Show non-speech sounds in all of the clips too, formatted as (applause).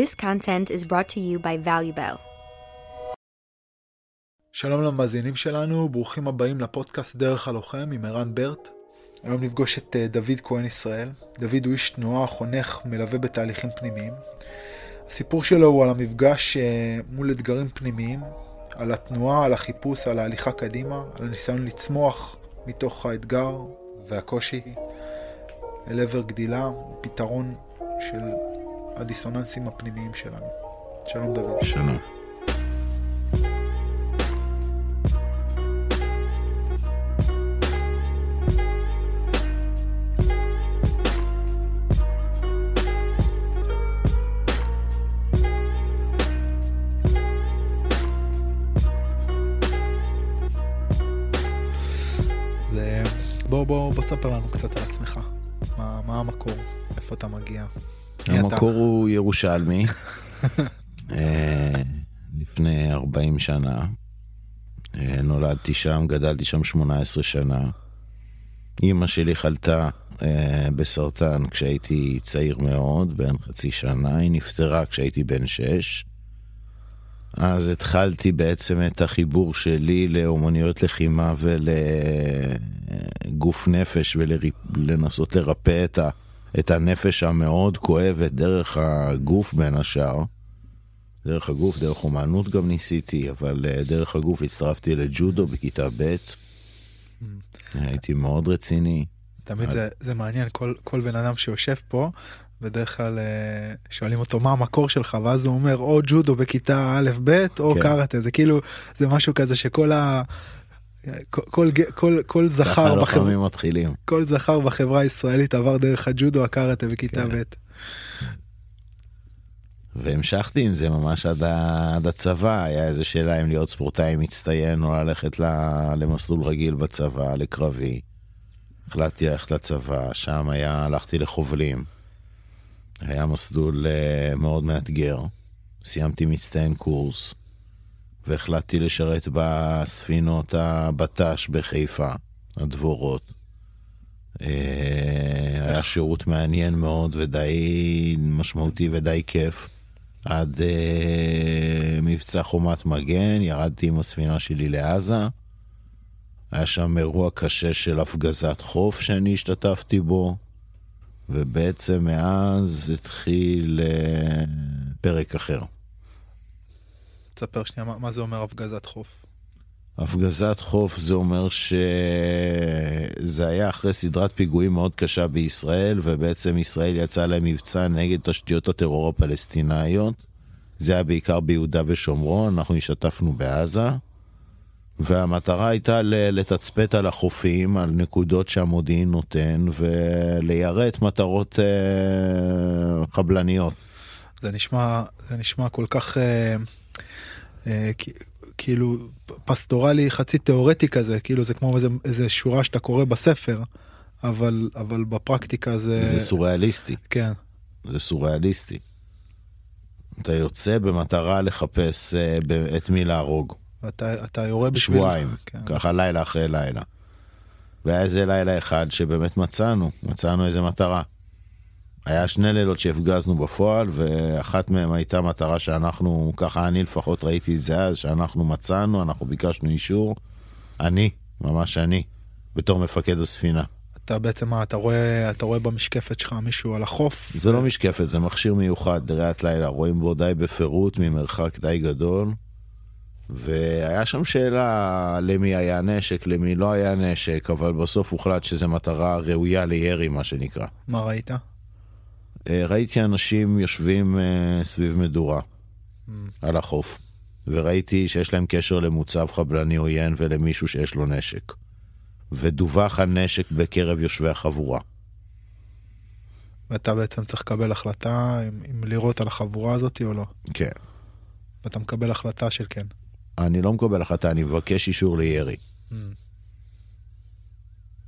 This content is brought to you by ValueBell. שלום למאזינים שלנו, ברוכים הבאים לפודקאסט דרך הלוחם עם ערן ברט. היום נפגוש את אה, דוד כהן ישראל. דוד הוא איש תנועה, חונך, מלווה בתהליכים פנימיים. הסיפור שלו הוא על המפגש אה, מול אתגרים פנימיים, על התנועה, על החיפוש, על ההליכה קדימה, על הניסיון לצמוח מתוך האתגר והקושי אל עבר גדילה, פתרון של הדיסוננסים הפנימיים שלנו. שלום דוד. שלום. בוא, בוא, בוא תספר לנו קצת על עצמך. מה, מה המקור? איפה אתה מגיע? המקור הוא ירושלמי, (laughs) אה, לפני 40 שנה. אה, נולדתי שם, גדלתי שם 18 שנה. אימא שלי חלתה אה, בסרטן כשהייתי צעיר מאוד, בן חצי שנה, היא נפטרה כשהייתי בן שש. אז התחלתי בעצם את החיבור שלי לאומנויות לחימה ולגוף נפש ולנסות לרפא את, ה, את הנפש המאוד כואבת דרך הגוף בין השאר. דרך הגוף, דרך אומנות גם ניסיתי, אבל אה, דרך הגוף הצטרפתי לג'ודו בכיתה ב'. הייתי מאוד רציני. תמיד זה, זה מעניין, כל, כל בן אדם שיושב פה, בדרך כלל אה, שואלים אותו מה המקור שלך, ואז הוא אומר או ג'ודו בכיתה א' ב' או כן. קראטה, זה כאילו, זה משהו כזה שכל ה... כל, כל, כל, זכר בחברה, לוחמים מתחילים. כל זכר בחברה הישראלית עבר דרך הג'ודו הקראטה בכיתה כן. ב'. והמשכתי עם זה ממש עד, ה... עד הצבא, היה איזה שאלה אם להיות ספורטאי מצטיין או ללכת ל... למסלול רגיל בצבא, לקרבי. החלטתי ללכת לצבא, שם היה, הלכתי לחובלים. היה מסלול uh, מאוד מאתגר. סיימתי מצטיין קורס, והחלטתי לשרת בספינות הבט"ש בחיפה, הדבורות. אה, היה שירות מעניין מאוד ודי משמעותי ודי כיף. עד אה, מבצע חומת מגן, ירדתי עם הספינה שלי לעזה. היה שם אירוע קשה של הפגזת חוף שאני השתתפתי בו, ובעצם מאז התחיל אה, פרק אחר. תספר שנייה מה, מה זה אומר הפגזת חוף. הפגזת חוף זה אומר שזה היה אחרי סדרת פיגועים מאוד קשה בישראל, ובעצם ישראל יצאה למבצע נגד תשתיות הטרור הפלסטינאיות. זה היה בעיקר ביהודה ושומרון, אנחנו השתתפנו בעזה, והמטרה הייתה לתצפת על החופים, על נקודות שהמודיעין נותן, וליירט מטרות אה, חבלניות. זה נשמע, זה נשמע כל כך אה, כאילו פסטורלי חצי תיאורטי כזה, כאילו זה כמו איזה, איזה שורה שאתה קורא בספר, אבל, אבל בפרקטיקה זה... זה סוריאליסטי. כן, זה סוריאליסטי. אתה יוצא במטרה לחפש אה, ב- את מי להרוג. אתה, אתה יורה בשביל... שבועיים, כן. ככה לילה אחרי לילה. והיה איזה לילה אחד שבאמת מצאנו, מצאנו איזה מטרה. היה שני לילות שהפגזנו בפועל, ואחת מהם הייתה מטרה שאנחנו, ככה אני לפחות ראיתי את זה אז, שאנחנו מצאנו, אנחנו ביקשנו אישור. אני, ממש אני, בתור מפקד הספינה. אתה בעצם מה, אתה רואה, אתה רואה במשקפת שלך מישהו על החוף? זה לא משקפת, זה מכשיר מיוחד לראיית לילה, רואים בו די בפירוט ממרחק די גדול. והיה שם שאלה למי היה נשק, למי לא היה נשק, אבל בסוף הוחלט שזו מטרה ראויה לירי, מה שנקרא. מה ראית? אה, ראיתי אנשים יושבים אה, סביב מדורה על החוף, וראיתי שיש להם קשר למוצב חבלני עוין ולמישהו שיש לו נשק. ודווח על נשק בקרב יושבי החבורה. ואתה בעצם צריך לקבל החלטה אם, אם לירות על החבורה הזאת או לא. כן. ואתה מקבל החלטה של כן. אני לא מקבל החלטה, אני מבקש אישור לירי.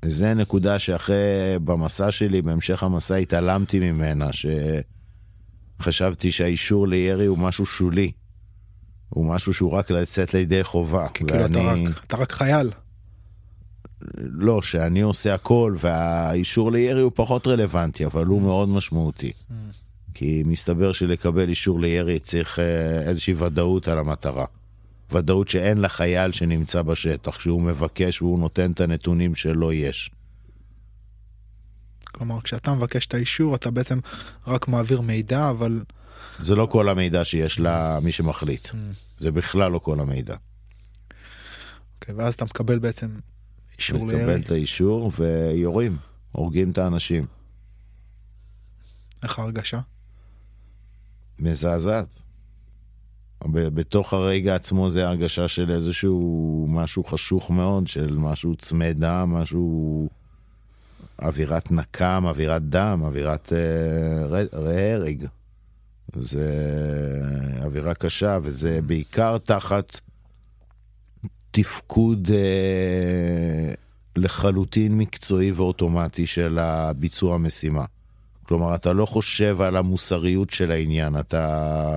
זה נקודה שאחרי, במסע שלי, בהמשך המסע, התעלמתי ממנה, שחשבתי שהאישור לירי הוא משהו שולי. הוא משהו שהוא רק לצאת לידי חובה. כי כאילו אתה רק, אתה רק חייל. לא, שאני עושה הכל, והאישור לירי הוא פחות רלוונטי, אבל הוא מאוד משמעותי. כי מסתבר שלקבל אישור לירי צריך אה, איזושהי ודאות על המטרה. ודאות שאין לחייל שנמצא בשטח, שהוא מבקש והוא נותן את הנתונים שלו יש. כלומר, כשאתה מבקש את האישור, אתה בעצם רק מעביר מידע, אבל... זה לא כל המידע שיש למי שמחליט. Mm. זה בכלל לא כל המידע. אוקיי, ואז אתה מקבל בעצם אישור מקבל לירי. את האישור ויורים, הורגים את האנשים. איך ההרגשה? מזעזעת. בתוך הרגע עצמו זה הרגשה של איזשהו משהו חשוך מאוד, של משהו צמא דם, משהו... אווירת נקם, אווירת דם, אווירת אה, הרג. זה אווירה קשה, וזה בעיקר תחת תפקוד אה, לחלוטין מקצועי ואוטומטי של הביצוע המשימה. כלומר, אתה לא חושב על המוסריות של העניין, אתה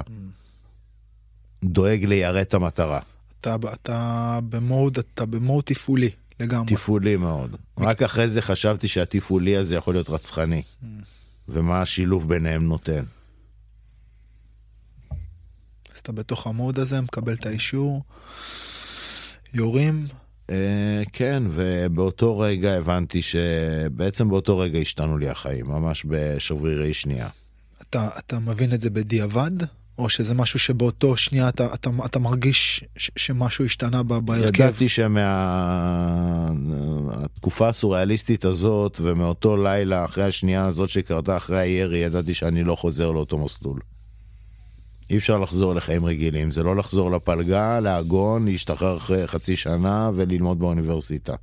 דואג ליירט את המטרה. אתה, אתה במוד, אתה במוד תפעולי לגמרי. תפעולי מאוד. רק אחרי זה חשבתי שהתפעולי הזה יכול להיות רצחני. ומה השילוב ביניהם נותן. אז אתה בתוך המוד הזה, מקבל את האישור, יורים, אה, כן, ובאותו רגע הבנתי שבעצם באותו רגע השתנו לי החיים, ממש בשברירי שנייה. אתה, אתה מבין את זה בדיעבד? או שזה משהו שבאותו שנייה אתה, אתה, אתה מרגיש ש, שמשהו השתנה בהרכב? ידעתי שמהתקופה הסוריאליסטית הזאת ומאותו לילה אחרי השנייה הזאת שקרתה אחרי הירי, ידעתי שאני לא חוזר לאותו מסלול. אי אפשר לחזור לחיים רגילים, זה לא לחזור לפלגה, לעגון, להשתחרר אחרי חצי שנה וללמוד באוניברסיטה.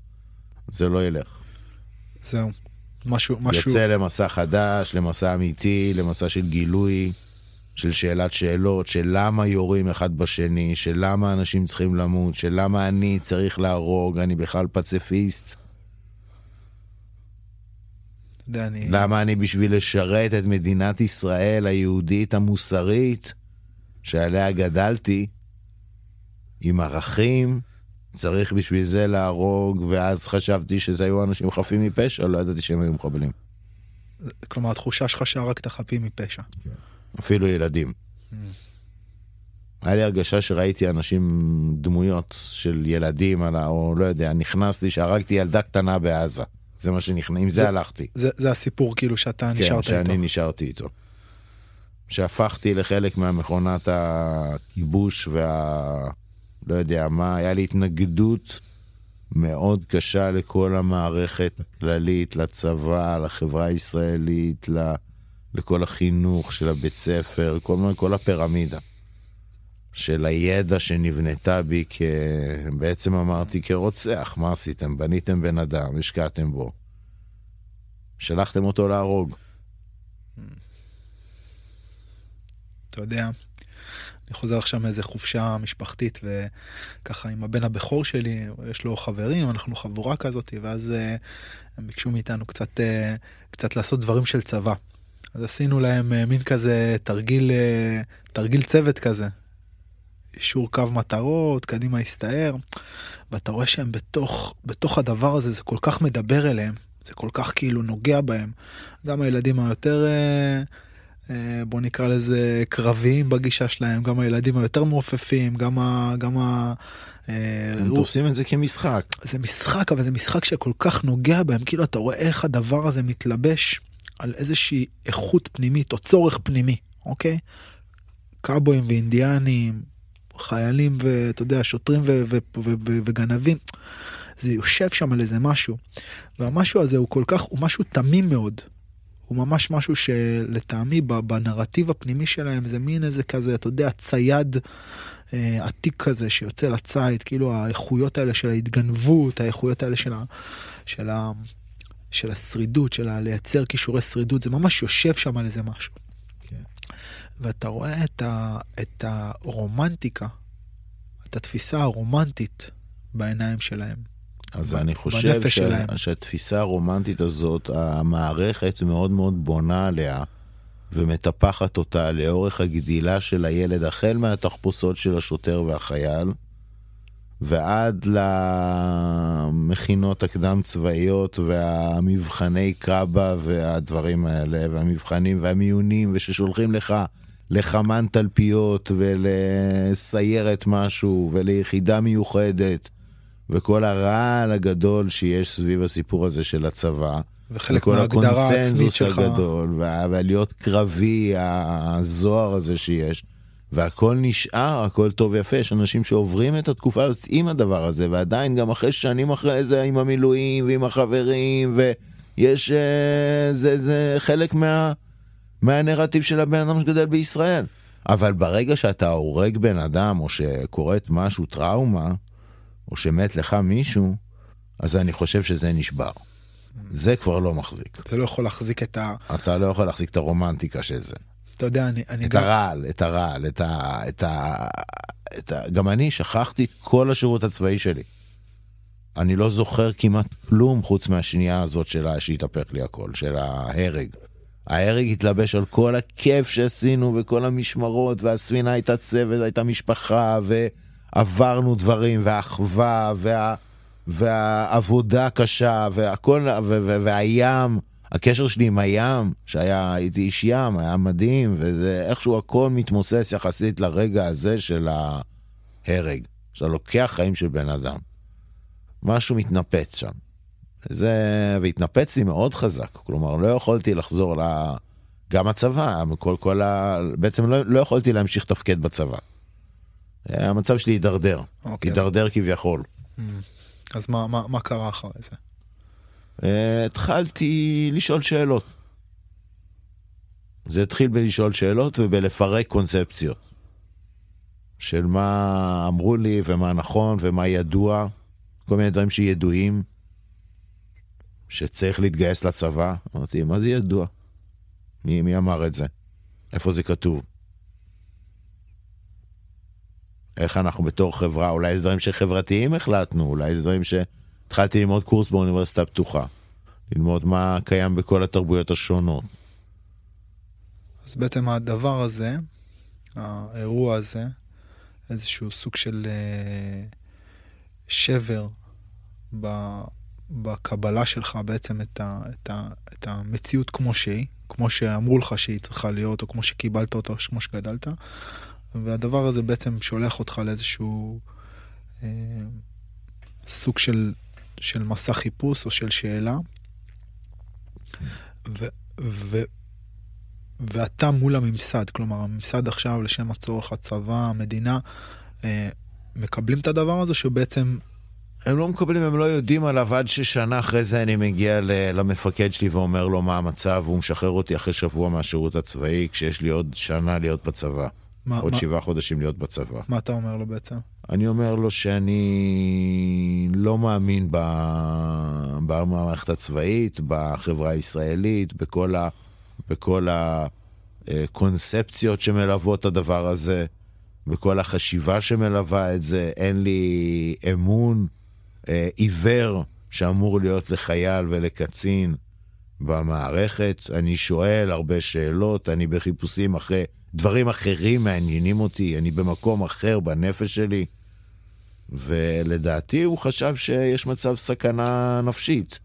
זה לא ילך. זהו. משהו, משהו, יוצא למסע חדש, למסע אמיתי, למסע של גילוי, של שאלת שאלות, של למה יורים אחד בשני, של למה אנשים צריכים למות, של למה אני צריך להרוג, אני בכלל פציפיסט, יודע, אני... למה אני בשביל לשרת את מדינת ישראל היהודית המוסרית, שעליה גדלתי, עם ערכים, צריך בשביל זה להרוג, ואז חשבתי שזה היו אנשים חפים מפשע, לא ידעתי שהם היו מחבלים. כלומר, התחושה שלך שהרגת את החפים מפשע. אפילו ילדים. היה לי הרגשה שראיתי אנשים, דמויות של ילדים, על ה- או לא יודע, נכנס לי שהרגתי ילדה קטנה בעזה. זה מה שנכנס, עם זה, זה- הלכתי. זה, זה הסיפור כאילו שאתה כן, נשארת שאני איתו. נשארתי איתו. שהפכתי לחלק מהמכונת הכיבוש וה... לא יודע מה, היה לי התנגדות מאוד קשה לכל המערכת הכללית, לצבא, לחברה הישראלית, ל... לכל החינוך של הבית ספר, כל, כל הפירמידה. של הידע שנבנתה בי כ... בעצם אמרתי כרוצח, מה עשיתם? בניתם בן אדם, השקעתם בו. שלחתם אותו להרוג. אתה יודע, אני חוזר עכשיו מאיזה חופשה משפחתית וככה עם הבן הבכור שלי, יש לו חברים, אנחנו חבורה כזאת, ואז אה, הם ביקשו מאיתנו קצת, אה, קצת לעשות דברים של צבא. אז עשינו להם אה, מין כזה תרגיל, אה, תרגיל צוות כזה. אישור קו מטרות, קדימה הסתער, ואתה רואה שהם בתוך, בתוך הדבר הזה, זה כל כך מדבר אליהם, זה כל כך כאילו נוגע בהם. גם הילדים היותר, אה, בוא נקרא לזה קרביים בגישה שלהם, גם הילדים היותר מעופפים, גם ה... גם ה הם תופסים את זה כמשחק. זה משחק, אבל זה משחק שכל כך נוגע בהם, כאילו אתה רואה איך הדבר הזה מתלבש על איזושהי איכות פנימית או צורך פנימי, אוקיי? קאבויים ואינדיאנים, חיילים ואתה יודע, שוטרים ו- ו- ו- ו- וגנבים, זה יושב שם על איזה משהו. והמשהו הזה הוא כל כך, הוא משהו תמים מאוד. הוא ממש משהו שלטעמי בנרטיב הפנימי שלהם זה מין איזה כזה, אתה יודע, צייד אה, עתיק כזה שיוצא לציד, כאילו האיכויות האלה של ההתגנבות, האיכויות האלה של, ה, של, ה, של השרידות, של לייצר כישורי שרידות, זה ממש יושב שם על איזה משהו. כן. ואתה רואה את, ה, את הרומנטיקה, את התפיסה הרומנטית בעיניים שלהם. אז ב- אני חושב ש... שלהם. שהתפיסה הרומנטית הזאת, המערכת מאוד מאוד בונה עליה ומטפחת אותה לאורך הגדילה של הילד, החל מהתחפושות של השוטר והחייל, ועד למכינות הקדם צבאיות והמבחני קאבה והדברים האלה, והמבחנים והמיונים, וששולחים לך לחמן תלפיות ולסיירת משהו וליחידה מיוחדת, וכל הרעל הגדול שיש סביב הסיפור הזה של הצבא. וחלק מההגדרה העצמית שלך. הגדול, והלהיות קרבי, הזוהר הזה שיש. והכל נשאר, הכל טוב ויפה, יש אנשים שעוברים את התקופה הזאת עם הדבר הזה, ועדיין גם אחרי שנים אחרי זה עם המילואים ועם החברים, ויש, אה, זה, זה חלק מה, מהנרטיב של הבן אדם שגדל בישראל. אבל ברגע שאתה הורג בן אדם, או שקורית משהו, טראומה, או שמת לך מישהו, אז אני חושב שזה נשבר. זה כבר לא מחזיק. אתה לא יכול להחזיק את ה... אתה לא יכול להחזיק את הרומנטיקה של זה. אתה יודע, אני, אני את גם... הרעל, את הרעל, את ה... את ה... את ה... גם אני שכחתי את כל השירות הצבאי שלי. אני לא זוכר כמעט כלום חוץ מהשנייה הזאת שלה שהתהפך לי הכל, של ההרג. ההרג התלבש על כל הכיף שעשינו וכל המשמרות, והספינה הייתה צוות, הייתה משפחה, ועברנו דברים, והאחווה, וה... והעבודה הקשה, והכל, והים. הקשר שלי עם הים, שהיה, הייתי איש ים, היה מדהים, וזה איכשהו הכל מתמוסס יחסית לרגע הזה של ההרג. שאתה לוקח חיים של בן אדם. משהו מתנפץ שם. זה, והתנפץ לי מאוד חזק, כלומר לא יכולתי לחזור ל... גם הצבא, כל, כל ה... בעצם לא, לא יכולתי להמשיך לתפקד בצבא. המצב שלי הידרדר, אוקיי, הידרדר אז... כביכול. Mm. אז מה, מה, מה קרה אחרי זה? אה, התחלתי לשאול שאלות. זה התחיל בלשאול שאלות ובלפרק קונספציות. של מה אמרו לי ומה נכון ומה ידוע, כל מיני דברים שידועים, שצריך להתגייס לצבא. אמרתי, מה זה ידוע? מי, מי אמר את זה? איפה זה כתוב? איך אנחנו בתור חברה, אולי זה דברים שחברתיים החלטנו, אולי זה דברים שהתחלתי ללמוד קורס באוניברסיטה הפתוחה. ללמוד מה קיים בכל התרבויות השונות. אז בעצם הדבר הזה, האירוע הזה, איזשהו סוג של אה, שבר בקבלה שלך בעצם את, ה, את, ה, את המציאות כמו שהיא, כמו שאמרו לך שהיא צריכה להיות, או כמו שקיבלת אותה, או כמו שגדלת. והדבר הזה בעצם שולח אותך לאיזשהו אה, סוג של, של מסע חיפוש או של שאלה. ו, ו, ואתה מול הממסד, כלומר הממסד עכשיו לשם הצורך הצבא, המדינה, אה, מקבלים את הדבר הזה שבעצם... הם לא מקבלים, הם לא יודעים עליו עד ששנה אחרי זה אני מגיע למפקד שלי ואומר לו מה המצב, והוא משחרר אותי אחרי שבוע מהשירות הצבאי, כשיש לי עוד שנה להיות בצבא. מה, עוד מה, שבעה חודשים להיות בצבא. מה אתה אומר לו בעצם? אני אומר לו שאני לא מאמין. במערכת הצבאית, בחברה הישראלית, בכל, ה... בכל הקונספציות שמלוות את הדבר הזה, בכל החשיבה שמלווה את זה. אין לי אמון אה, עיוור שאמור להיות לחייל ולקצין במערכת. אני שואל הרבה שאלות, אני בחיפושים אחרי... דברים אחרים מעניינים אותי, אני במקום אחר בנפש שלי. ולדעתי הוא חשב שיש מצב סכנה נפשית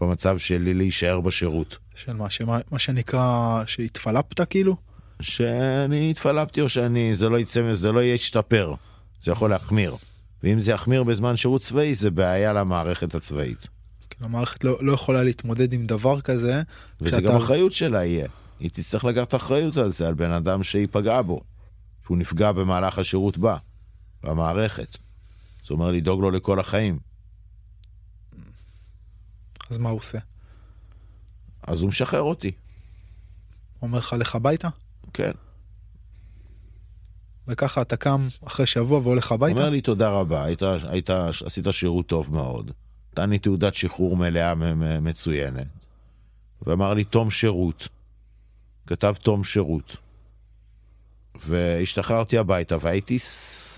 במצב שלי להישאר בשירות. של מה, שמה, מה שנקרא, שהתפלפת כאילו? שאני התפלפתי או שאני, זה לא יצא, זה לא ישתפר, זה יכול להחמיר. ואם זה יחמיר בזמן שירות צבאי, זה בעיה למערכת הצבאית. כן, המערכת לא, לא יכולה להתמודד עם דבר כזה. וזה שאתה... גם אחריות שלה יהיה. היא תצטרך לקחת אחריות על זה, על בן אדם שהיא פגעה בו, שהוא נפגע במהלך השירות בה, במערכת. זאת אומרת, לדאוג לו לכל החיים. אז מה הוא עושה? אז הוא משחרר אותי. אומר לך, לך הביתה? כן. וככה אתה קם אחרי שבוע והולך הביתה? אומר לי תודה רבה, היית, היית, עשית שירות טוב מאוד. נתן לי תעודת שחרור מלאה מצוינת. ואמר לי תום שירות. כתב תום שירות. והשתחררתי הביתה והייתי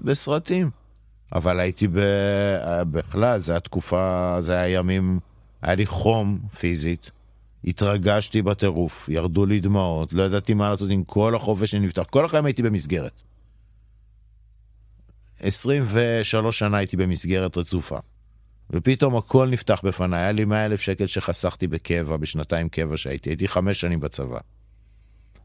בסרטים. אבל הייתי ב... בכלל, זו הייתה תקופה, זה היה ימים, היה לי חום פיזית, התרגשתי בטירוף, ירדו לי דמעות, לא ידעתי מה לעשות עם כל החופש שנפתח, כל החיים הייתי במסגרת. 23 שנה הייתי במסגרת רצופה. ופתאום הכל נפתח בפניי, היה לי 100 אלף שקל שחסכתי בקבע, בשנתיים קבע שהייתי, הייתי חמש שנים בצבא.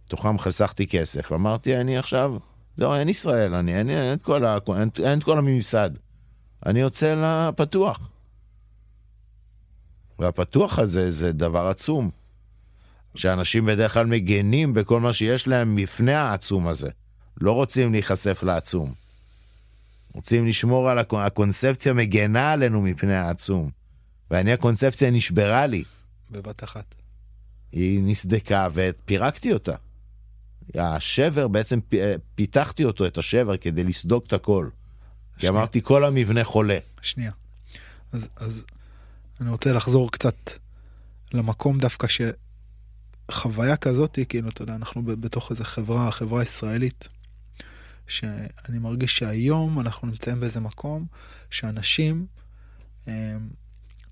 תוכם חסכתי כסף, אמרתי, אני עכשיו, זהו, אין ישראל, אני, אין, אין, את כל ה, אין, אין את כל הממסד. אני יוצא לפתוח. והפתוח הזה זה דבר עצום. שאנשים בדרך כלל מגנים בכל מה שיש להם מפני העצום הזה. לא רוצים להיחשף לעצום. רוצים לשמור על הקונספציה, הקונספציה מגנה עלינו מפני העצום. ואני, הקונספציה נשברה לי. בבת אחת. היא נסדקה ופירקתי אותה. השבר, בעצם פיתחתי אותו, את השבר, כדי לסדוק את הכל. כי אמרתי, כל המבנה חולה. שנייה. אז, אז אני רוצה לחזור קצת למקום דווקא שחוויה כזאת, כאילו, אתה יודע, אנחנו בתוך איזה חברה, חברה ישראלית, שאני מרגיש שהיום אנחנו נמצאים באיזה מקום שאנשים הם, אה,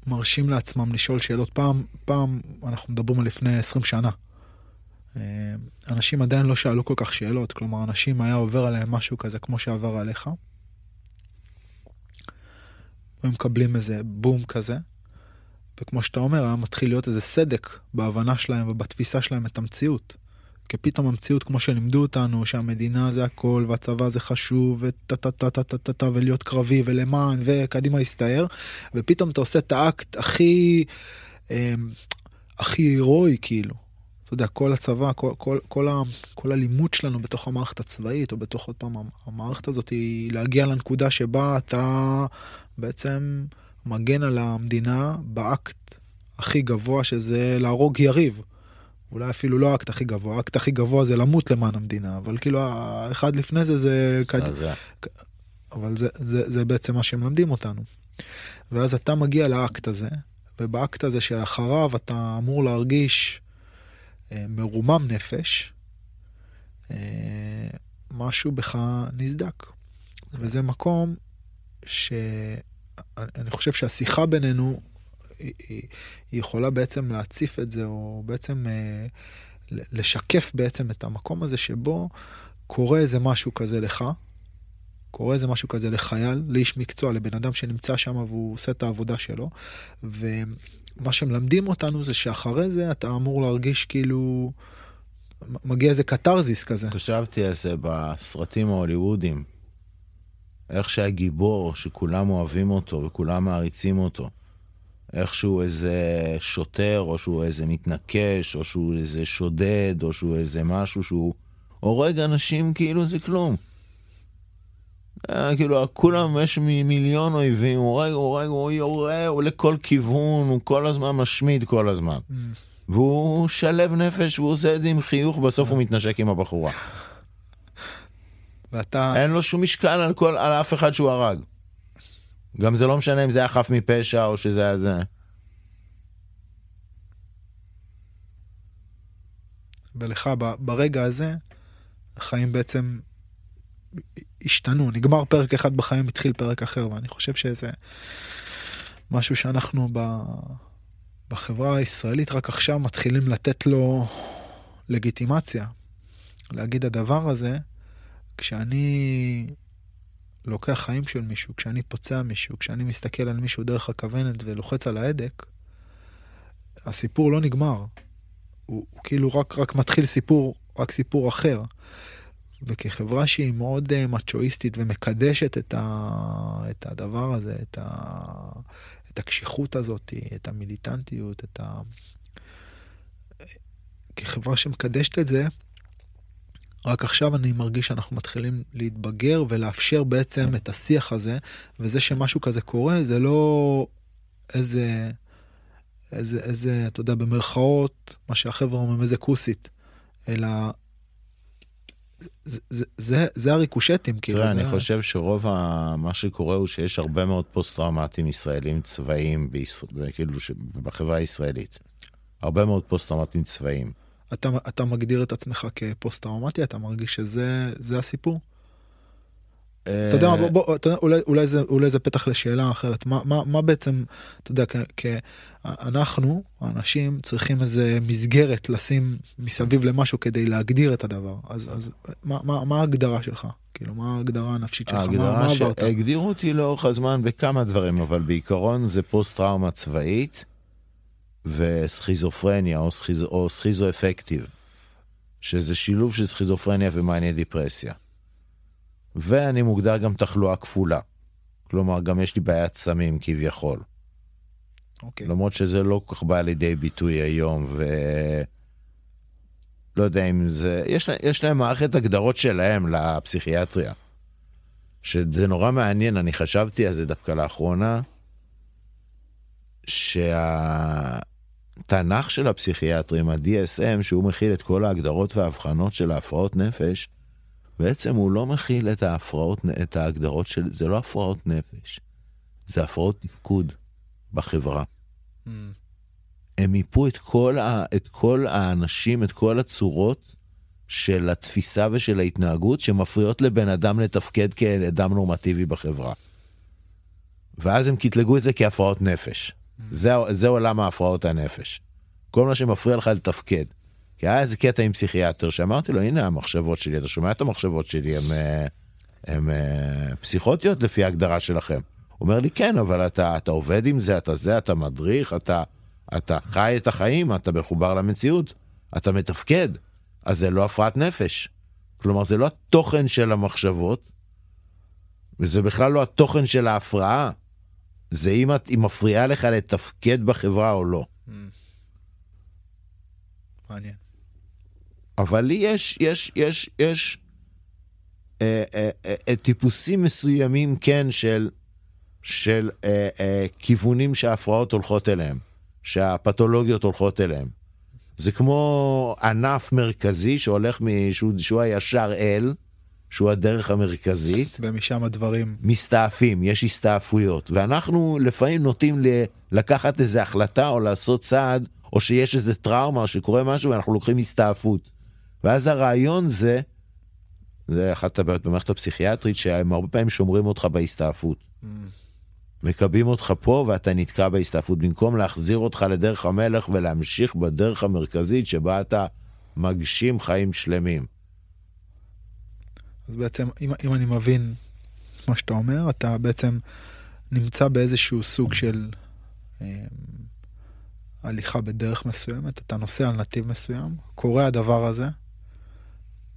מרשים לעצמם לשאול שאלות. פעם, פעם אנחנו מדברים על לפני 20 שנה. אה, אנשים עדיין לא שאלו כל כך שאלות, כלומר, אנשים היה עובר עליהם משהו כזה כמו שעבר עליך. היו מקבלים איזה בום כזה, וכמו שאתה אומר, היה מתחיל להיות איזה סדק בהבנה שלהם ובתפיסה שלהם את המציאות. כי פתאום המציאות כמו שלימדו אותנו שהמדינה זה הכל והצבא זה חשוב וטה טה טה טה טה טה טה ולהיות קרבי ולמען וקדימה הסתער ופתאום אתה עושה את האקט הכי אה, הכי הירואי כאילו. אתה יודע כל הצבא כל כל כל, ה, כל הלימוד שלנו בתוך המערכת הצבאית או בתוך עוד פעם המערכת הזאת היא להגיע לנקודה שבה אתה בעצם מגן על המדינה באקט הכי גבוה שזה להרוג יריב. אולי אפילו לא האקט הכי גבוה, האקט הכי גבוה זה למות למען המדינה, אבל כאילו האחד לפני זה זה... זה. אבל זה, זה, זה בעצם מה שמלמדים אותנו. ואז אתה מגיע לאקט הזה, ובאקט הזה שאחריו אתה אמור להרגיש מרומם נפש, אה, משהו בך נסדק. וזה מקום שאני חושב שהשיחה בינינו היא, היא יכולה בעצם להציף את זה, או בעצם אה, לשקף בעצם את המקום הזה שבו קורה איזה משהו כזה לך, קורה איזה משהו כזה לחייל, לאיש מקצוע, לבן אדם שנמצא שם והוא עושה את העבודה שלו, ומה שמלמדים אותנו זה שאחרי זה אתה אמור להרגיש כאילו... מגיע איזה קתרזיס כזה. חשבתי על זה בסרטים ההוליוודיים. איך שהגיבור, שכולם אוהבים אותו וכולם מעריצים אותו, איכשהו איזה שוטר, או שהוא איזה מתנקש, או שהוא איזה שודד, או שהוא איזה משהו שהוא הורג אנשים כאילו זה כלום. אה, כאילו, כולם, יש מיליון אויבים, הוא הורג, הורג, הוא יורה, הוא לכל כיוון, הוא כל הזמן משמיד כל הזמן. Mm. והוא שלב נפש, והוא עושה את זה עם חיוך, בסוף הוא מתנשק עם הבחורה. ואתה... אין לו שום משקל על, כל, על אף אחד שהוא הרג. גם זה לא משנה אם זה היה חף מפשע או שזה היה זה. ולך ברגע הזה, החיים בעצם השתנו, נגמר פרק אחד בחיים, התחיל פרק אחר, ואני חושב שזה משהו שאנחנו ב... בחברה הישראלית רק עכשיו מתחילים לתת לו לגיטימציה. להגיד הדבר הזה, כשאני לוקח חיים של מישהו, כשאני פוצע מישהו, כשאני מסתכל על מישהו דרך הכוונת ולוחץ על ההדק, הסיפור לא נגמר. הוא, הוא כאילו רק, רק מתחיל סיפור, רק סיפור אחר. וכחברה שהיא מאוד uh, מצ'ואיסטית ומקדשת את, ה, את הדבר הזה, את, ה, את הקשיחות הזאת, את המיליטנטיות, את ה... כחברה שמקדשת את זה, רק עכשיו אני מרגיש שאנחנו מתחילים להתבגר ולאפשר בעצם את השיח הזה, וזה שמשהו כזה קורה זה לא איזה, איזה, איזה, אתה יודע, במרכאות, מה שהחבר'ה אומרים איזה כוסית, אלא זה, זה, זה, זה הריקושטים, כאילו. תראה, אני חושב שרוב ה... מה שקורה הוא שיש הרבה מאוד פוסט-טראומטיים ישראלים צבאיים, בישראל, כאילו, בחברה הישראלית. הרבה מאוד פוסט-טראומטיים צבאיים. אתה, אתה מגדיר את עצמך כפוסט-טראומטי? אתה מרגיש שזה הסיפור? אתה יודע מה, בוא, בוא, אתה יודע, אולי, אולי, זה, אולי זה פתח לשאלה אחרת. מה, מה, מה בעצם, אתה יודע, אנחנו, האנשים, צריכים איזה מסגרת לשים מסביב למשהו כדי להגדיר את הדבר. אז, אז מה, מה, מה ההגדרה שלך כאילו, מה ההגדרה הנפשית שלך? מה, מה ההגדרה עברת? שהגדירו אותי לאורך הזמן בכמה דברים, אבל בעיקרון זה פוסט-טראומה צבאית וסכיזופרניה או, סכיז... או סכיזו-אפקטיב, שזה שילוב של סכיזופרניה ומאניה דיפרסיה. ואני מוגדר גם תחלואה כפולה. כלומר, גם יש לי בעיית סמים כביכול. אוקיי. למרות שזה לא כל כך בא לידי ביטוי היום, ו... לא יודע אם זה... יש, יש להם מערכת הגדרות שלהם לפסיכיאטריה. שזה נורא מעניין, אני חשבתי על זה דווקא לאחרונה, שהתנ"ך של הפסיכיאטרים, ה-DSM, שהוא מכיל את כל ההגדרות וההבחנות של ההפרעות נפש, בעצם הוא לא מכיל את ההפרעות, את ההגדרות של... זה לא הפרעות נפש, זה הפרעות תפקוד בחברה. Mm, הם מיפו את כל, ה, את כל האנשים, את כל הצורות של התפיסה ושל ההתנהגות שמפריעות לבן אדם לתפקד כאדם נורמטיבי בחברה. ואז הם קטלגו את זה כהפרעות נפש. זה, זה עולם ההפרעות הנפש. כל מה שמפריע לך לתפקד. כי היה איזה קטע עם פסיכיאטר שאמרתי לו, הנה המחשבות שלי, אתה שומע את המחשבות שלי, הן אה, אה, פסיכוטיות לפי ההגדרה שלכם. הוא אומר לי, כן, אבל אתה, אתה עובד עם זה, אתה זה, אתה מדריך, אתה, אתה חי את החיים, אתה מחובר למציאות, אתה מתפקד, אז זה לא הפרעת נפש. כלומר, זה לא התוכן של המחשבות, וזה בכלל לא התוכן של ההפרעה. זה אם את- אם מפריעה לך לתפקד בחברה או לא. מעניין. אבל לי יש, יש, יש, יש אה, אה, אה, אה, טיפוסים מסוימים, כן, של, של אה, אה, כיוונים שההפרעות הולכות אליהם, שהפתולוגיות הולכות אליהם. זה כמו ענף מרכזי שהולך, שהוא, שהוא הישר אל, שהוא הדרך המרכזית, ומשם הדברים, מסתעפים, יש הסתעפויות, ואנחנו לפעמים נוטים ל- לקחת איזו החלטה או לעשות צעד, או שיש איזה טראומה או שקורה משהו ואנחנו לוקחים הסתעפות. ואז הרעיון זה, זה אחת הבעיות במערכת הפסיכיאטרית, שהם הרבה פעמים שומרים אותך בהסתעפות. מקבים אותך פה ואתה נתקע בהסתעפות, במקום להחזיר אותך לדרך המלך ולהמשיך בדרך המרכזית שבה אתה מגשים חיים שלמים. אז בעצם, אם, אם אני מבין מה שאתה אומר, אתה בעצם נמצא באיזשהו סוג של אה, הליכה בדרך מסוימת, אתה נוסע על נתיב מסוים, קורה הדבר הזה,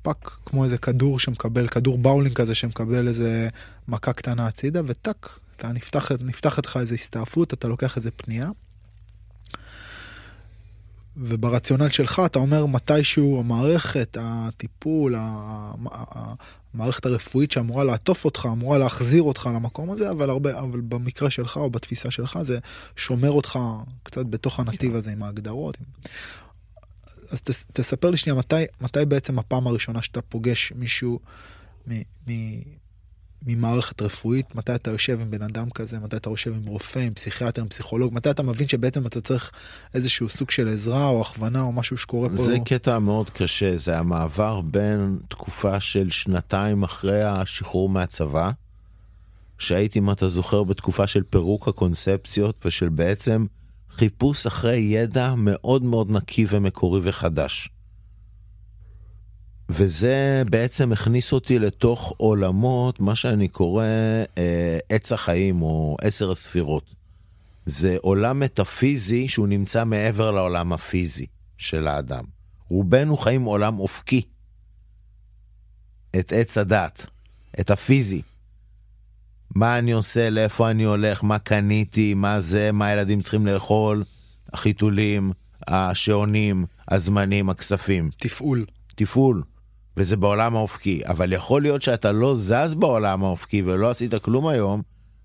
fuck, כמו איזה כדור שמקבל, כדור באולינג כזה שמקבל איזה מכה קטנה הצידה, וטאק, אתה נפתח, נפתחת לך איזה הסתעפות, אתה לוקח איזה פנייה. וברציונל שלך אתה אומר מתישהו המערכת, הטיפול, המערכת הרפואית שאמורה לעטוף אותך, אמורה להחזיר אותך למקום הזה, אבל הרבה, אבל במקרה שלך או בתפיסה שלך זה שומר אותך קצת בתוך הנתיב הזה עם ההגדרות. אז תס, תספר לי שנייה מתי, מתי בעצם הפעם הראשונה שאתה פוגש מישהו מ, מ, ממערכת רפואית, מתי אתה יושב עם בן אדם כזה, מתי אתה יושב עם רופא, עם פסיכיאטר, עם פסיכולוג, מתי אתה מבין שבעצם אתה צריך איזשהו סוג של עזרה או הכוונה או משהו שקורה פה. זה קטע מאוד קשה, זה המעבר בין תקופה של שנתיים אחרי השחרור מהצבא, שהייתי, אם אתה זוכר, בתקופה של פירוק הקונספציות ושל בעצם חיפוש אחרי ידע מאוד מאוד נקי ומקורי וחדש. וזה בעצם הכניס אותי לתוך עולמות, מה שאני קורא אה, עץ החיים או עשר הספירות. זה עולם מטאפיזי שהוא נמצא מעבר לעולם הפיזי של האדם. רובנו חיים עולם אופקי. את עץ הדת, את הפיזי. מה אני עושה, לאיפה אני הולך, מה קניתי, מה זה, מה הילדים צריכים לאכול, החיתולים, השעונים, הזמנים, הכספים. תפעול. תפעול. וזה בעולם האופקי. אבל יכול להיות שאתה לא זז בעולם האופקי ולא עשית כלום היום,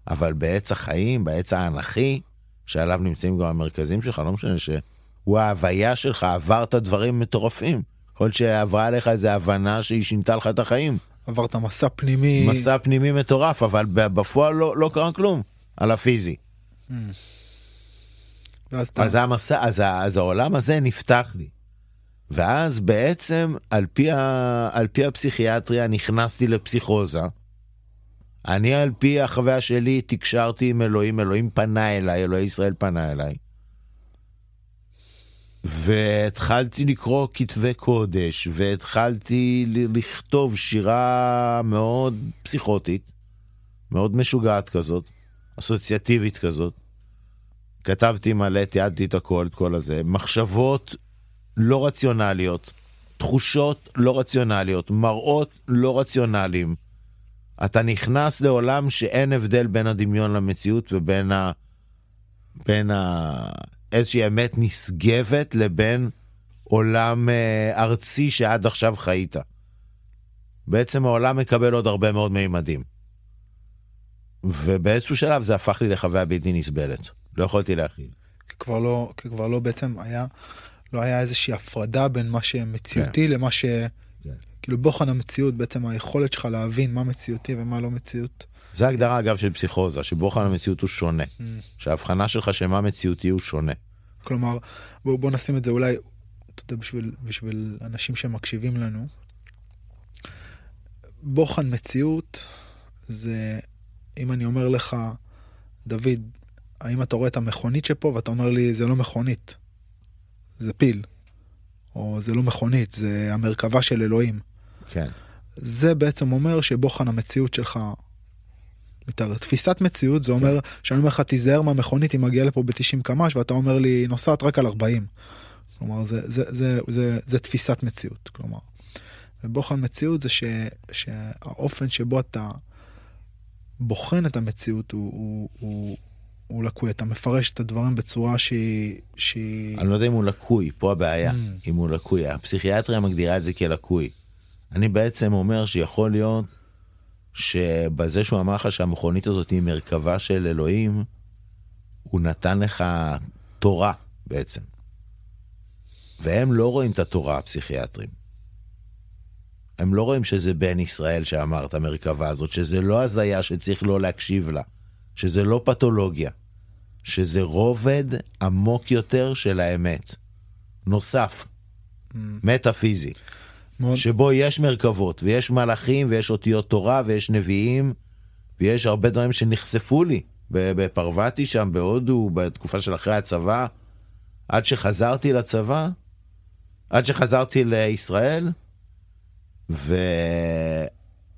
אבל בעץ החיים, בעץ האנכי, שעליו נמצאים גם המרכזים שלך, לא משנה שהוא ההוויה שלך, עברת דברים מטורפים. יכול להיות שעברה עליך איזו הבנה שהיא שינתה לך את החיים. עברת מסע פנימי. מסע פנימי מטורף, אבל בפועל לא, לא קרה כלום על הפיזי. ואז אתה... אז, המסע, אז, אז העולם הזה נפתח לי. ואז בעצם, על פי, ה, על פי הפסיכיאטריה, נכנסתי לפסיכוזה. אני, על פי החוויה שלי, תקשרתי עם אלוהים, אלוהים פנה אליי, אלוהי ישראל פנה אליי. והתחלתי לקרוא כתבי קודש, והתחלתי לכתוב שירה מאוד פסיכוטית, מאוד משוגעת כזאת, אסוציאטיבית כזאת. כתבתי מלא, תיעדתי את הכל, את כל הזה. מחשבות לא רציונליות, תחושות לא רציונליות, מראות לא רציונליים. אתה נכנס לעולם שאין הבדל בין הדמיון למציאות ובין ה... בין ה... איזושהי אמת נשגבת לבין עולם אה, ארצי שעד עכשיו חיית. בעצם העולם מקבל עוד הרבה מאוד מימדים. ובאיזשהו שלב זה הפך לי לחוויה בלתי נסבלת. לא יכולתי להכיל. כי כבר לא, כי כבר לא בעצם היה, לא היה איזושהי הפרדה בין מה שמציאותי כן. למה ש... כן. כאילו בוחן המציאות, בעצם היכולת שלך להבין מה מציאותי ומה לא מציאות. זה ההגדרה אגב של פסיכוזה, שבוחן המציאות הוא שונה. שההבחנה שלך של מה מציאותי הוא שונה. כלומר, בוא, בוא נשים את זה אולי, אתה יודע, בשביל, בשביל אנשים שמקשיבים לנו. בוחן מציאות זה, אם אני אומר לך, דוד, האם אתה רואה את המכונית שפה ואתה אומר לי זה לא מכונית, זה פיל, או זה לא מכונית, זה המרכבה של אלוהים. כן. זה בעצם אומר שבוחן המציאות שלך. תפיסת מציאות זה אומר שאני אומר לך תיזהר מהמכונית היא מגיעה לפה ב-90 קמ"ש ואתה אומר לי היא נוסעת רק על 40. כלומר זה, זה, זה, זה, זה תפיסת מציאות כלומר. ובוחן מציאות זה ש, שהאופן שבו אתה בוחן את המציאות הוא, הוא, הוא, הוא לקוי אתה מפרש את הדברים בצורה שהיא שהיא אני לא יודע אם הוא לקוי, פה הבעיה, Mm. אם הוא לקוי. הפסיכיאטריה מגדירה את זה כלקוי. אני בעצם אומר שיכול להיות שבזה שהוא אמר לך שהמכונית הזאת היא מרכבה של אלוהים, הוא נתן לך תורה בעצם. והם לא רואים את התורה, הפסיכיאטרים. הם לא רואים שזה בן ישראל שאמר את המרכבה הזאת, שזה לא הזיה שצריך לא להקשיב לה, שזה לא פתולוגיה, שזה רובד עמוק יותר של האמת. נוסף, מטאפיזי, מאוד, שבו יש מרכבות, ויש מלאכים, ויש אותיות תורה, ויש נביאים, ויש הרבה דברים שנחשפו לי ב- בפרווטי שם, בהודו, בתקופה של אחרי הצבא, עד שחזרתי לצבא, עד שחזרתי לישראל,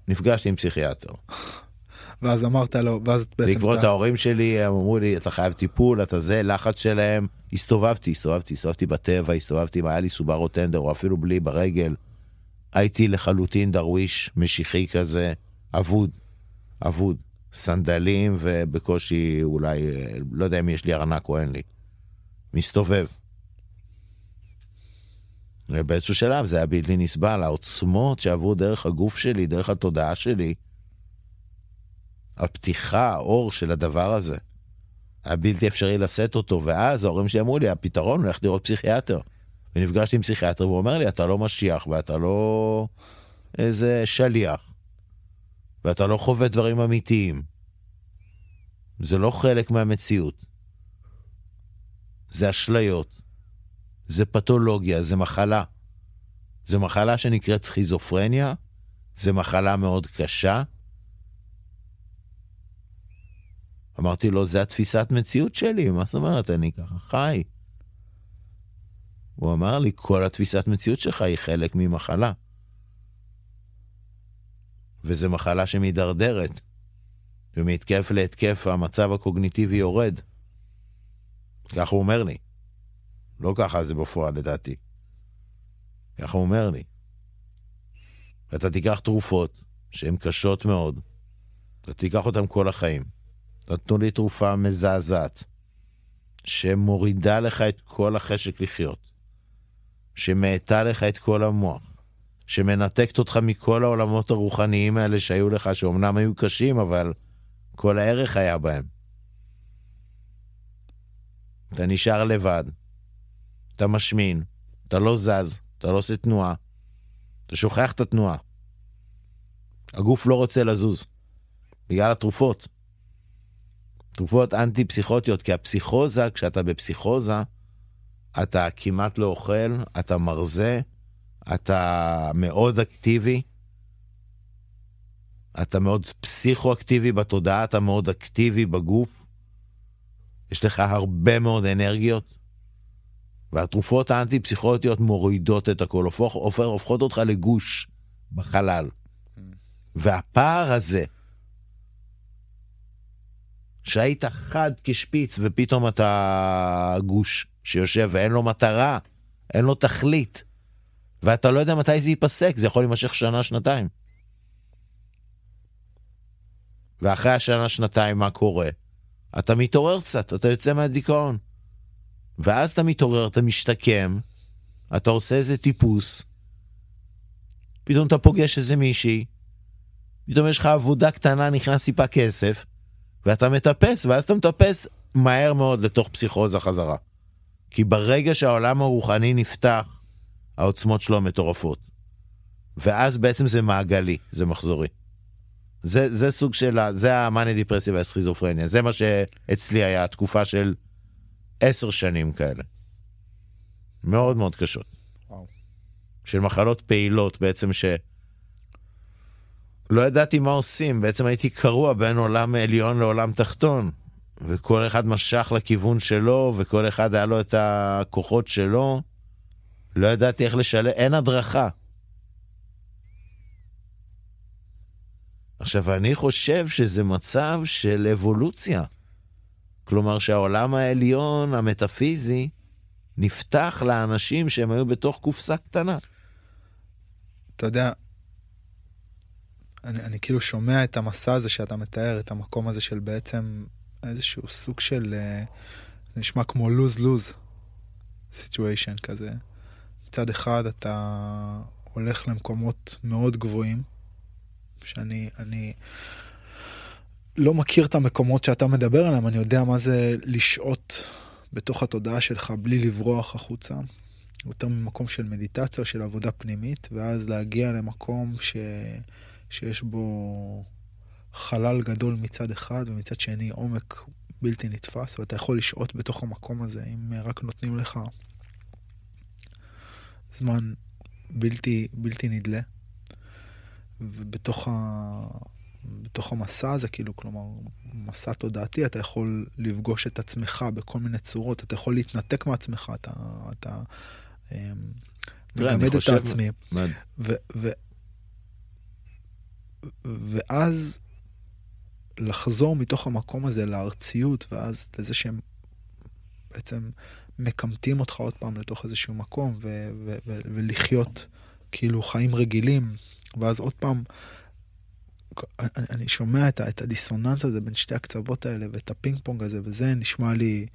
ונפגשתי עם פסיכיאטר. (laughs) ואז אמרת לו ואז בעצם בעקבות אתה- ההורים שלי, הם אמרו לי, אתה חייב טיפול, אתה זה, לחץ שלהם. הסתובבתי, הסתובבתי, הסתובבתי בטבע, הסתובבתי, אם היה לי סובארו טנדר, או אפילו בלי, ברגל. הייתי לחלוטין דרוויש משיחי כזה, אבוד, אבוד. סנדלים ובקושי אולי, לא יודע אם יש לי ארנק או אין לי. מסתובב. ובאיזשהו שלב זה היה בלתי נסבל, העוצמות שעברו דרך הגוף שלי, דרך התודעה שלי, הפתיחה, האור של הדבר הזה. היה בלתי אפשרי לשאת אותו, ואז ההורים שלי אמרו לי, הפתרון הוא ללכת לראות פסיכיאטר. ונפגשתי עם פסיכיאטר, והוא אומר לי, אתה לא משיח, ואתה לא איזה שליח, ואתה לא חווה דברים אמיתיים. זה לא חלק מהמציאות. זה אשליות. זה פתולוגיה, זה מחלה. זה מחלה שנקראת סכיזופרניה, זה מחלה מאוד קשה. אמרתי לו, זה התפיסת מציאות שלי, מה זאת אומרת, אני ככה חי. הוא אמר לי, כל התפיסת מציאות שלך היא חלק ממחלה. וזו מחלה שמידרדרת, ומהתקף להתקף המצב הקוגניטיבי יורד. ככה הוא אומר לי. לא ככה זה בפועל לדעתי. ככה הוא אומר לי. ואתה תיקח תרופות שהן קשות מאוד, אתה תיקח אותן כל החיים. נתנו לי תרופה מזעזעת, שמורידה לך את כל החשק לחיות, שמאטה לך את כל המוח, שמנתקת אותך מכל העולמות הרוחניים האלה שהיו לך, שאומנם היו קשים, אבל כל הערך היה בהם. אתה נשאר לבד, אתה משמין, אתה לא זז, אתה לא עושה תנועה, אתה שוכח את התנועה. הגוף לא רוצה לזוז, בגלל התרופות. תרופות אנטי-פסיכוטיות, כי הפסיכוזה, כשאתה בפסיכוזה, אתה כמעט לא אוכל, אתה מרזה, אתה מאוד אקטיבי, אתה מאוד פסיכואקטיבי בתודעה, אתה מאוד אקטיבי בגוף, יש לך הרבה מאוד אנרגיות, והתרופות האנטי-פסיכוטיות מורידות את הכל, הופכות, הופכות אותך לגוש בחלל. והפער הזה, שהיית חד כשפיץ ופתאום אתה גוש שיושב ואין לו מטרה, אין לו תכלית, ואתה לא יודע מתי זה ייפסק, זה יכול להימשך שנה, שנתיים. ואחרי השנה, שנתיים, מה קורה? אתה מתעורר קצת, אתה יוצא מהדיכאון. ואז אתה מתעורר, אתה משתקם, אתה עושה איזה טיפוס, פתאום אתה פוגש איזה מישהי, פתאום יש לך עבודה קטנה, נכנס טיפה כסף, ואתה מטפס, ואז אתה מטפס מהר מאוד לתוך פסיכוזה חזרה. כי ברגע שהעולם הרוחני נפתח, העוצמות שלו מטורפות. ואז בעצם זה מעגלי, זה מחזורי. זה, זה סוג של, זה המאני דיפרסיה והסכיזופרניה, זה מה שאצלי היה תקופה של עשר שנים כאלה. מאוד מאוד קשות. וואו. של מחלות פעילות בעצם ש... לא ידעתי מה עושים, בעצם הייתי קרוע בין עולם עליון לעולם תחתון. וכל אחד משך לכיוון שלו, וכל אחד היה לו את הכוחות שלו. לא ידעתי איך לשלם, אין הדרכה. עכשיו, אני חושב שזה מצב של אבולוציה. כלומר שהעולם העליון, המטאפיזי, נפתח לאנשים שהם היו בתוך קופסה קטנה. אתה יודע, אני, אני כאילו שומע את המסע הזה שאתה מתאר, את המקום הזה של בעצם איזשהו סוג של, אה, זה נשמע כמו lose-lose situation כזה. מצד אחד אתה הולך למקומות מאוד גבוהים, שאני אני לא מכיר את המקומות שאתה מדבר עליהם, אני יודע מה זה לשהות בתוך התודעה שלך בלי לברוח החוצה. יותר ממקום של מדיטציה, של עבודה פנימית, ואז להגיע למקום ש... שיש בו חלל גדול מצד אחד, ומצד שני עומק בלתי נתפס, ואתה יכול לשהות בתוך המקום הזה, אם רק נותנים לך זמן בלתי, בלתי נדלה. ובתוך ה... בתוך המסע הזה, כאילו, כלומר, מסע תודעתי, אתה יכול לפגוש את עצמך בכל מיני צורות, אתה יכול להתנתק מעצמך, אתה, אתה אמ, מגמד את העצמי. ו, ו, ואז לחזור מתוך המקום הזה לארציות, ואז לזה שהם בעצם מקמטים אותך עוד פעם לתוך איזשהו מקום, ו- ו- ו- ולחיות כאילו חיים רגילים, ואז עוד פעם, אני, אני שומע את, את הדיסוננס הזה בין שתי הקצוות האלה, ואת הפינג פונג הזה, וזה נשמע לי,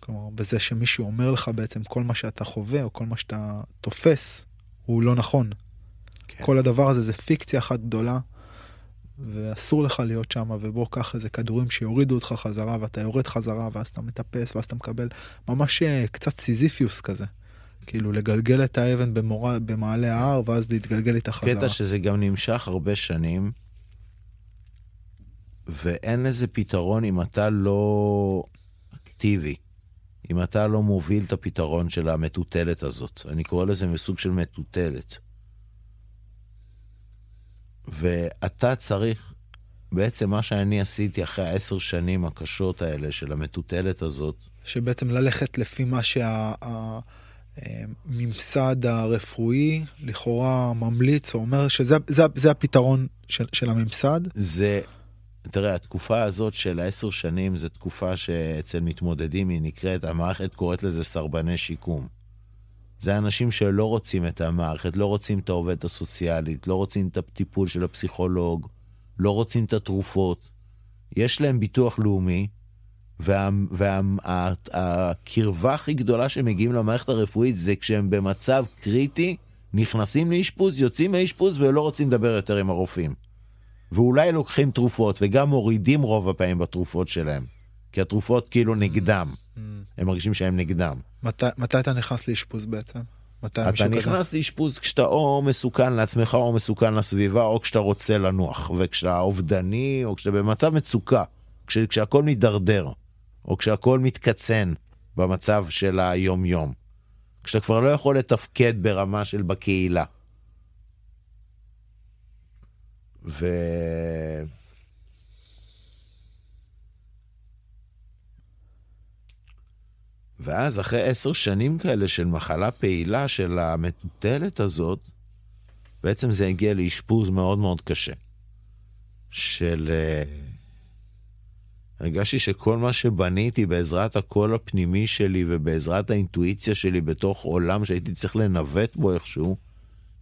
כלומר, בזה שמישהו אומר לך בעצם כל מה שאתה חווה, או כל מה שאתה תופס, הוא לא נכון. כן. כל הדבר הזה זה פיקציה אחת גדולה. ואסור לך להיות שם, ובוא קח איזה כדורים שיורידו אותך חזרה, ואתה יורד חזרה, ואז אתה מטפס, ואז אתה מקבל ממש אה, קצת סיזיפוס כזה. כאילו לגלגל את האבן במורד, במעלה ההר, ואז להתגלגל איתה חזרה. קטע שזה גם נמשך הרבה שנים, ואין לזה פתרון אם אתה לא אקטיבי. אם אתה לא מוביל את הפתרון של המטוטלת הזאת. אני קורא לזה מסוג של מטוטלת. ואתה צריך, בעצם מה שאני עשיתי אחרי העשר שנים הקשות האלה של המטוטלת הזאת. שבעצם ללכת לפי מה שהממסד שה, הרפואי לכאורה ממליץ או אומר שזה זה, זה הפתרון של, של הממסד? זה, תראה, התקופה הזאת של העשר שנים זו תקופה שאצל מתמודדים היא נקראת, המערכת קוראת לזה סרבני שיקום. זה אנשים שלא רוצים את המערכת, לא רוצים את העובדת הסוציאלית, לא רוצים את הטיפול של הפסיכולוג, לא רוצים את התרופות. יש להם ביטוח לאומי, והקרבה וה, הכי גדולה שהם מגיעים למערכת הרפואית זה כשהם במצב קריטי, נכנסים לאשפוז, יוצאים מהאשפוז ולא רוצים לדבר יותר עם הרופאים. ואולי לוקחים תרופות וגם מורידים רוב הפעמים בתרופות שלהם, כי התרופות כאילו נגדם. Mm. הם מרגישים שהם נגדם. מת, מתי אתה נכנס לאשפוז בעצם? מתי אתה נכנס לאשפוז כשאתה או מסוכן לעצמך או מסוכן לסביבה או כשאתה רוצה לנוח וכשאתה אובדני או כשאתה במצב מצוקה כש, כשהכל מידרדר או כשהכל מתקצן במצב של היום יום כשאתה כבר לא יכול לתפקד ברמה של בקהילה. ו... ואז אחרי עשר שנים כאלה של מחלה פעילה של המטוטלת הזאת, בעצם זה הגיע לאשפוז מאוד מאוד קשה. של... אה, הרגשתי שכל מה שבניתי בעזרת הקול הפנימי שלי ובעזרת האינטואיציה שלי בתוך עולם שהייתי צריך לנווט בו איכשהו,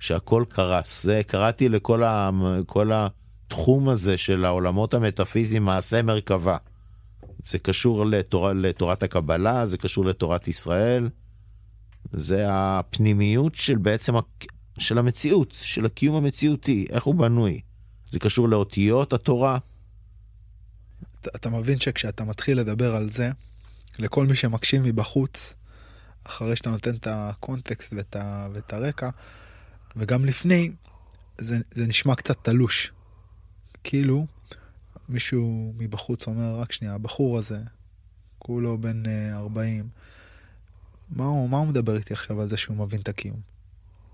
שהכל קרס. זה, קראתי לכל ה, כל התחום הזה של העולמות המטאפיזיים מעשה מרכבה. זה קשור לתור, לתורת הקבלה, זה קשור לתורת ישראל. זה הפנימיות של בעצם, של המציאות, של הקיום המציאותי, איך הוא בנוי. זה קשור לאותיות התורה. אתה, אתה מבין שכשאתה מתחיל לדבר על זה, לכל מי שמקשיב מבחוץ, אחרי שאתה נותן את הקונטקסט ואת, ה, ואת הרקע, וגם לפני, זה, זה נשמע קצת תלוש. כאילו, מישהו מבחוץ אומר, רק שנייה, הבחור הזה, כולו בן 40, אה, מה הוא, מה הוא מדבר איתי עכשיו על זה שהוא מבין את הקיום?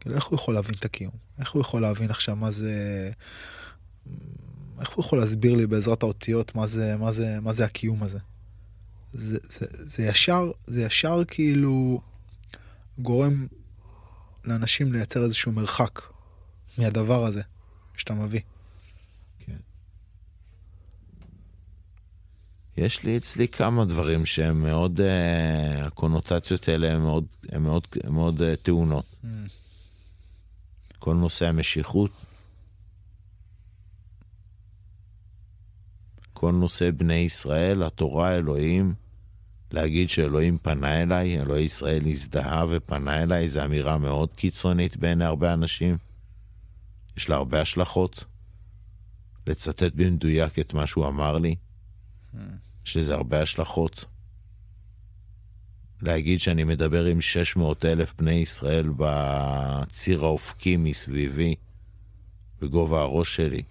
כאילו, איך הוא יכול להבין את הקיום? איך הוא יכול להבין עכשיו מה זה... איך הוא יכול להסביר לי בעזרת האותיות מה זה, מה זה, מה זה הקיום הזה? זה, זה, זה ישר, זה ישר כאילו גורם לאנשים לייצר איזשהו מרחק מהדבר הזה שאתה מביא. יש לי אצלי כמה דברים שהם מאוד, uh, הקונוטציות האלה הן מאוד, הם מאוד, הם מאוד uh, טעונות. Mm. כל נושא המשיכות, כל נושא בני ישראל, התורה, אלוהים, להגיד שאלוהים פנה אליי, אלוהי ישראל הזדהה ופנה אליי, זו אמירה מאוד קיצונית בעיני הרבה אנשים. יש לה הרבה השלכות. לצטט במדויק את מה שהוא אמר לי. יש לזה הרבה השלכות. להגיד שאני מדבר עם 600 אלף בני ישראל בציר האופקי מסביבי, בגובה הראש שלי.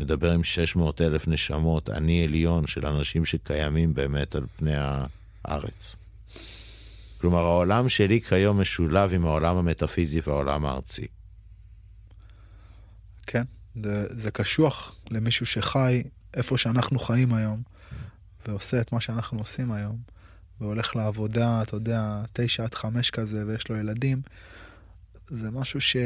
מדבר עם 600 אלף נשמות, אני עליון של אנשים שקיימים באמת על פני הארץ. כלומר, העולם שלי כיום משולב עם העולם המטאפיזי והעולם הארצי. כן, זה, זה קשוח למישהו שחי איפה שאנחנו חיים היום, ועושה את מה שאנחנו עושים היום, והולך לעבודה, אתה יודע, תשע עד חמש כזה, ויש לו ילדים, זה משהו ש...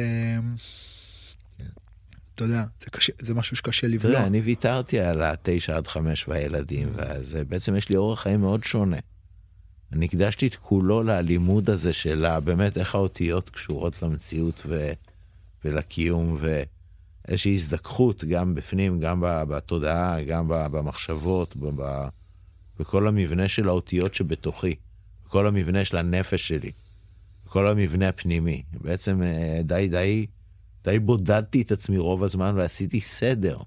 אתה יודע, זה, קשה, זה משהו שקשה לבלוע. תראה, אני ויתרתי על התשע עד חמש והילדים, ואז בעצם יש לי אורח חיים מאוד שונה. אני הקדשתי את כולו ללימוד הזה של באמת איך האותיות קשורות למציאות ו... ולקיום, ו... איזושהי הזדככות גם בפנים, גם בתודעה, גם במחשבות, בכל המבנה של האותיות שבתוכי, בכל המבנה של הנפש שלי, בכל המבנה הפנימי. בעצם אה, די, די, די בודדתי את עצמי רוב הזמן ועשיתי סדר.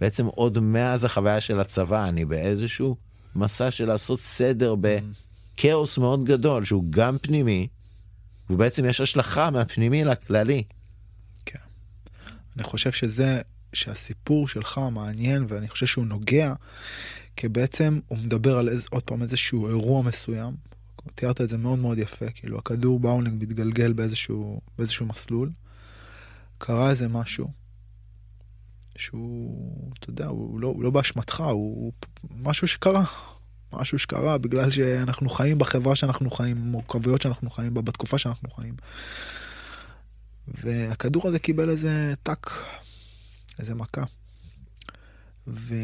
בעצם עוד מאז החוויה של הצבא, אני באיזשהו מסע של לעשות סדר בכאוס מאוד גדול, שהוא גם פנימי, ובעצם יש השלכה מהפנימי לכללי. אני חושב שזה, שהסיפור שלך מעניין ואני חושב שהוא נוגע, כי בעצם הוא מדבר על איז, עוד פעם איזשהו אירוע מסוים. תיארת את זה מאוד מאוד יפה, כאילו הכדור באונינג מתגלגל באיזשהו, באיזשהו מסלול, קרה איזה משהו, שהוא, אתה יודע, הוא לא, הוא לא באשמתך, הוא, הוא משהו שקרה. משהו שקרה בגלל שאנחנו חיים בחברה שאנחנו חיים, מורכבויות שאנחנו חיים בה, בתקופה שאנחנו חיים. והכדור הזה קיבל איזה טאק, איזה מכה. ו,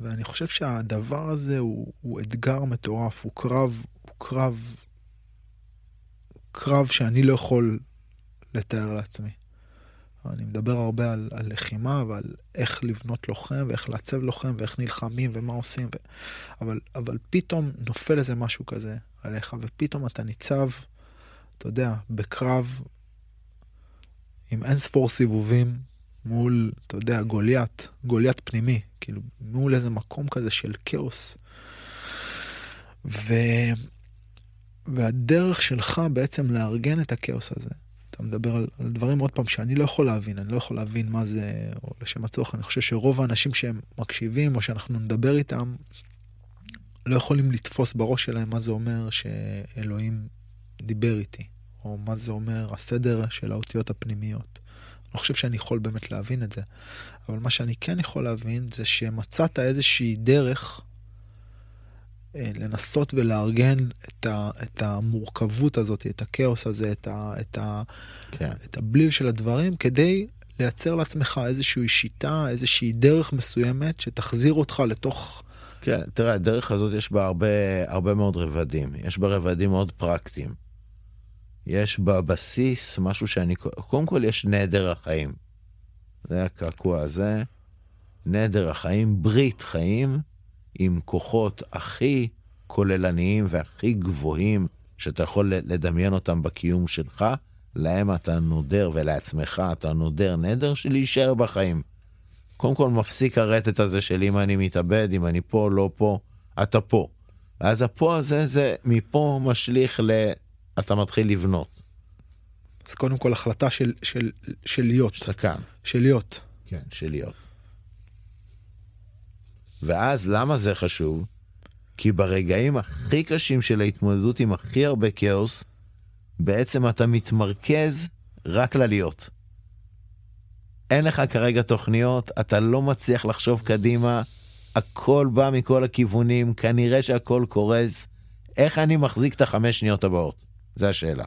ואני חושב שהדבר הזה הוא, הוא אתגר מטורף, הוא קרב, הוא קרב, קרב שאני לא יכול לתאר לעצמי. אני מדבר הרבה על, על לחימה ועל איך לבנות לוחם ואיך לעצב לוחם ואיך נלחמים ומה עושים. ו... אבל, אבל פתאום נופל איזה משהו כזה עליך ופתאום אתה ניצב, אתה יודע, בקרב עם אין ספור סיבובים מול, אתה יודע, גוליית, גוליית פנימי, כאילו מול איזה מקום כזה של כאוס. ו... והדרך שלך בעצם לארגן את הכאוס הזה, אתה מדבר על, על דברים עוד פעם שאני לא יכול להבין, אני לא יכול להבין מה זה, או לשם הצורך, אני חושב שרוב האנשים שהם מקשיבים או שאנחנו נדבר איתם, לא יכולים לתפוס בראש שלהם מה זה אומר שאלוהים דיבר איתי. או מה זה אומר הסדר של האותיות הפנימיות. אני לא חושב שאני יכול באמת להבין את זה, אבל מה שאני כן יכול להבין זה שמצאת איזושהי דרך אה, לנסות ולארגן את, ה, את המורכבות הזאת, את הכאוס הזה, את, ה, את, ה, כן. את הבליל של הדברים, כדי לייצר לעצמך איזושהי שיטה, איזושהי דרך מסוימת שתחזיר אותך לתוך... כן, תראה, הדרך הזאת יש בה הרבה, הרבה מאוד רבדים. יש בה רבדים מאוד פרקטיים. יש בבסיס משהו שאני... קודם כל יש נדר החיים. זה הקעקוע הזה. נדר החיים, ברית חיים, עם כוחות הכי כוללניים והכי גבוהים שאתה יכול לדמיין אותם בקיום שלך, להם אתה נודר ולעצמך אתה נודר נדר של להישאר בחיים. קודם כל מפסיק הרטט הזה של אם אני מתאבד, אם אני פה, לא פה, אתה פה. אז הפה הזה, זה מפה משליך ל... אתה מתחיל לבנות. אז קודם כל החלטה של, של, של להיות. שאתה כאן. של להיות. כן, של להיות. ואז למה זה חשוב? כי ברגעים הכי קשים של ההתמודדות עם הכי הרבה כאוס, בעצם אתה מתמרכז רק ללהיות. אין לך כרגע תוכניות, אתה לא מצליח לחשוב קדימה, הכל בא מכל הכיוונים, כנראה שהכל קורס. איך אני מחזיק את החמש שניות הבאות? זו השאלה.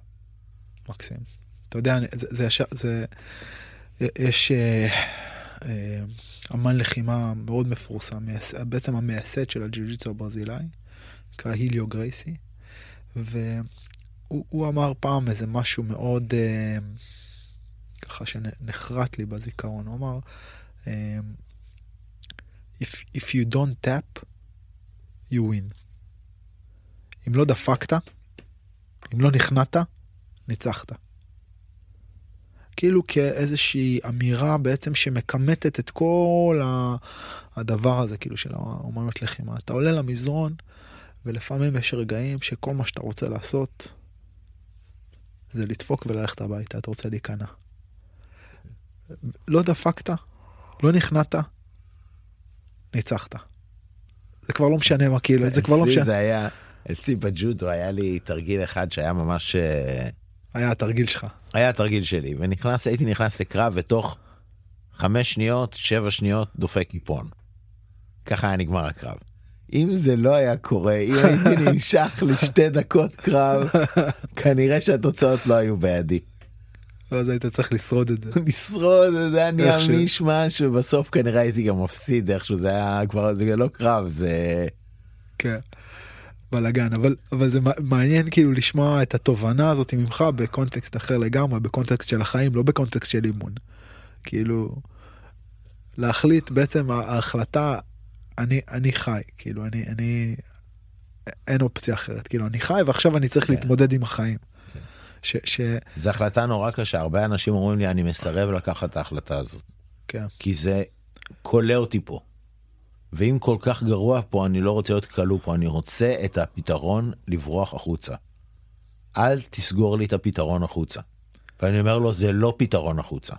מקסים. אתה יודע, זה, זה, זה, זה יש אה, אה, אמן לחימה מאוד מפורסם, בעצם המייסד של הג'יוג'יצו הברזילאי, נקרא היליו גרייסי, והוא אמר פעם איזה משהו מאוד, אה, ככה שנחרט לי בזיכרון, הוא אמר, if, if you don't tap, you win. אם לא דפקת, אם לא נכנעת, ניצחת. כאילו כאיזושהי אמירה בעצם שמכמתת את כל הדבר הזה, כאילו של האומנות לחימה. אתה עולה למזרון, ולפעמים יש רגעים שכל מה שאתה רוצה לעשות זה לדפוק וללכת הביתה, אתה רוצה להיכנע. לא דפקת, לא נכנעת, ניצחת. זה כבר לא משנה מה כאילו, זה כבר לא משנה. זה היה, אצלי בג'ודו היה לי תרגיל אחד שהיה ממש... אה, היה התרגיל שלך. היה התרגיל שלי, ונכנס, הייתי נכנס לקרב ותוך חמש שניות, שבע שניות דופק איפון. ככה היה נגמר הקרב. אם זה לא היה קורה, אם (laughs) הייתי נמשך לשתי דקות קרב, כנראה שהתוצאות לא היו בידי. ואז היית צריך לשרוד את זה. (laughs) לשרוד, זה היה נהיה מישמש, ובסוף כנראה הייתי גם מפסיד איכשהו, זה היה כבר, זה לא קרב, זה... כן. בלאגן אבל אבל זה מעניין כאילו לשמוע את התובנה הזאת ממך בקונטקסט אחר לגמרי בקונטקסט של החיים לא בקונטקסט של אימון. כאילו להחליט בעצם ההחלטה אני אני חי כאילו אני אני אין אופציה אחרת כאילו אני חי ועכשיו אני צריך כן. להתמודד עם החיים. כן. ש, ש... זו החלטה נורא קשה הרבה אנשים אומרים לי אני מסרב לקחת את ההחלטה הזאת. כן. כי זה כולא אותי פה. ואם כל כך גרוע פה, אני לא רוצה להיות כלוא פה, אני רוצה את הפתרון לברוח החוצה. אל תסגור לי את הפתרון החוצה. ואני אומר לו, זה לא פתרון החוצה.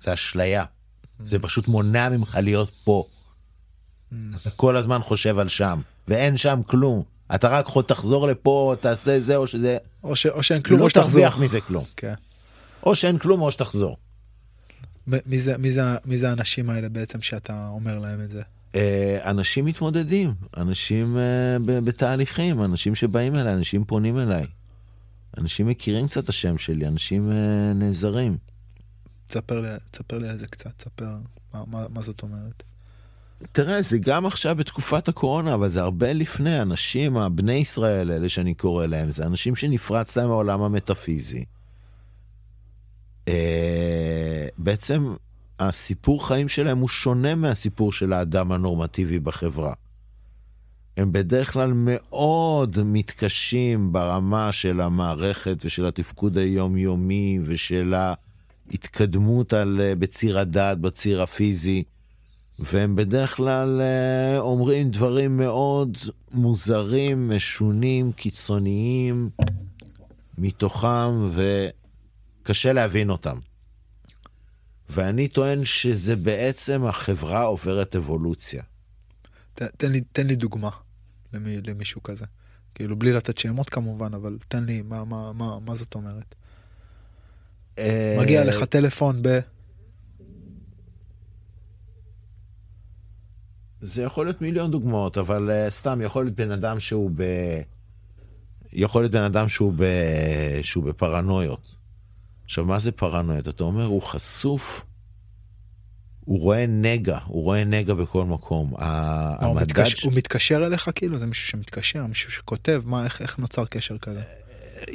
זה אשליה. זה פשוט מונע ממך להיות פה. אתה כל הזמן חושב על שם, ואין שם כלום. אתה רק יכול תחזור לפה, תעשה זה או שזה... או, ש... או שאין כלום, לא או שתחזור. לא תרוויח מזה כלום. כן. או שאין כלום או שתחזור. מי זה, מי, זה, מי זה האנשים האלה בעצם שאתה אומר להם את זה? אה, אנשים מתמודדים, אנשים אה, בתהליכים, אנשים שבאים אליי, אנשים פונים אליי. אנשים מכירים קצת את השם שלי, אנשים אה, נעזרים. תספר לי, תספר לי על זה קצת, תספר מה, מה, מה זאת אומרת. תראה, זה גם עכשיו בתקופת הקורונה, אבל זה הרבה לפני. אנשים, הבני ישראל האלה שאני קורא להם, זה אנשים שנפרץ להם העולם המטאפיזי. בעצם הסיפור חיים שלהם הוא שונה מהסיפור של האדם הנורמטיבי בחברה. הם בדרך כלל מאוד מתקשים ברמה של המערכת ושל התפקוד היומיומי ושל ההתקדמות על, אה, בציר הדעת, בציר הפיזי, והם בדרך כלל אה, אומרים דברים מאוד מוזרים, משונים, קיצוניים מתוכם, וקשה להבין אותם. ואני טוען שזה בעצם החברה עוברת אבולוציה. ת, תן, לי, תן לי דוגמה למי, למישהו כזה. כאילו בלי לתת שמות כמובן, אבל תן לי, מה, מה, מה, מה זאת אומרת? אה, מגיע לך טלפון ב... זה יכול להיות מיליון דוגמאות, אבל uh, סתם יכול להיות בן אדם שהוא ב... יכול להיות בן אדם שהוא, ב... שהוא בפרנויות. עכשיו, מה זה פרנויות? אתה אומר, הוא חשוף, הוא רואה נגע, הוא רואה נגע בכל מקום. הוא, מתקשר, ש... הוא מתקשר אליך כאילו? זה מישהו שמתקשר, מישהו שכותב? מה, איך, איך נוצר קשר כזה?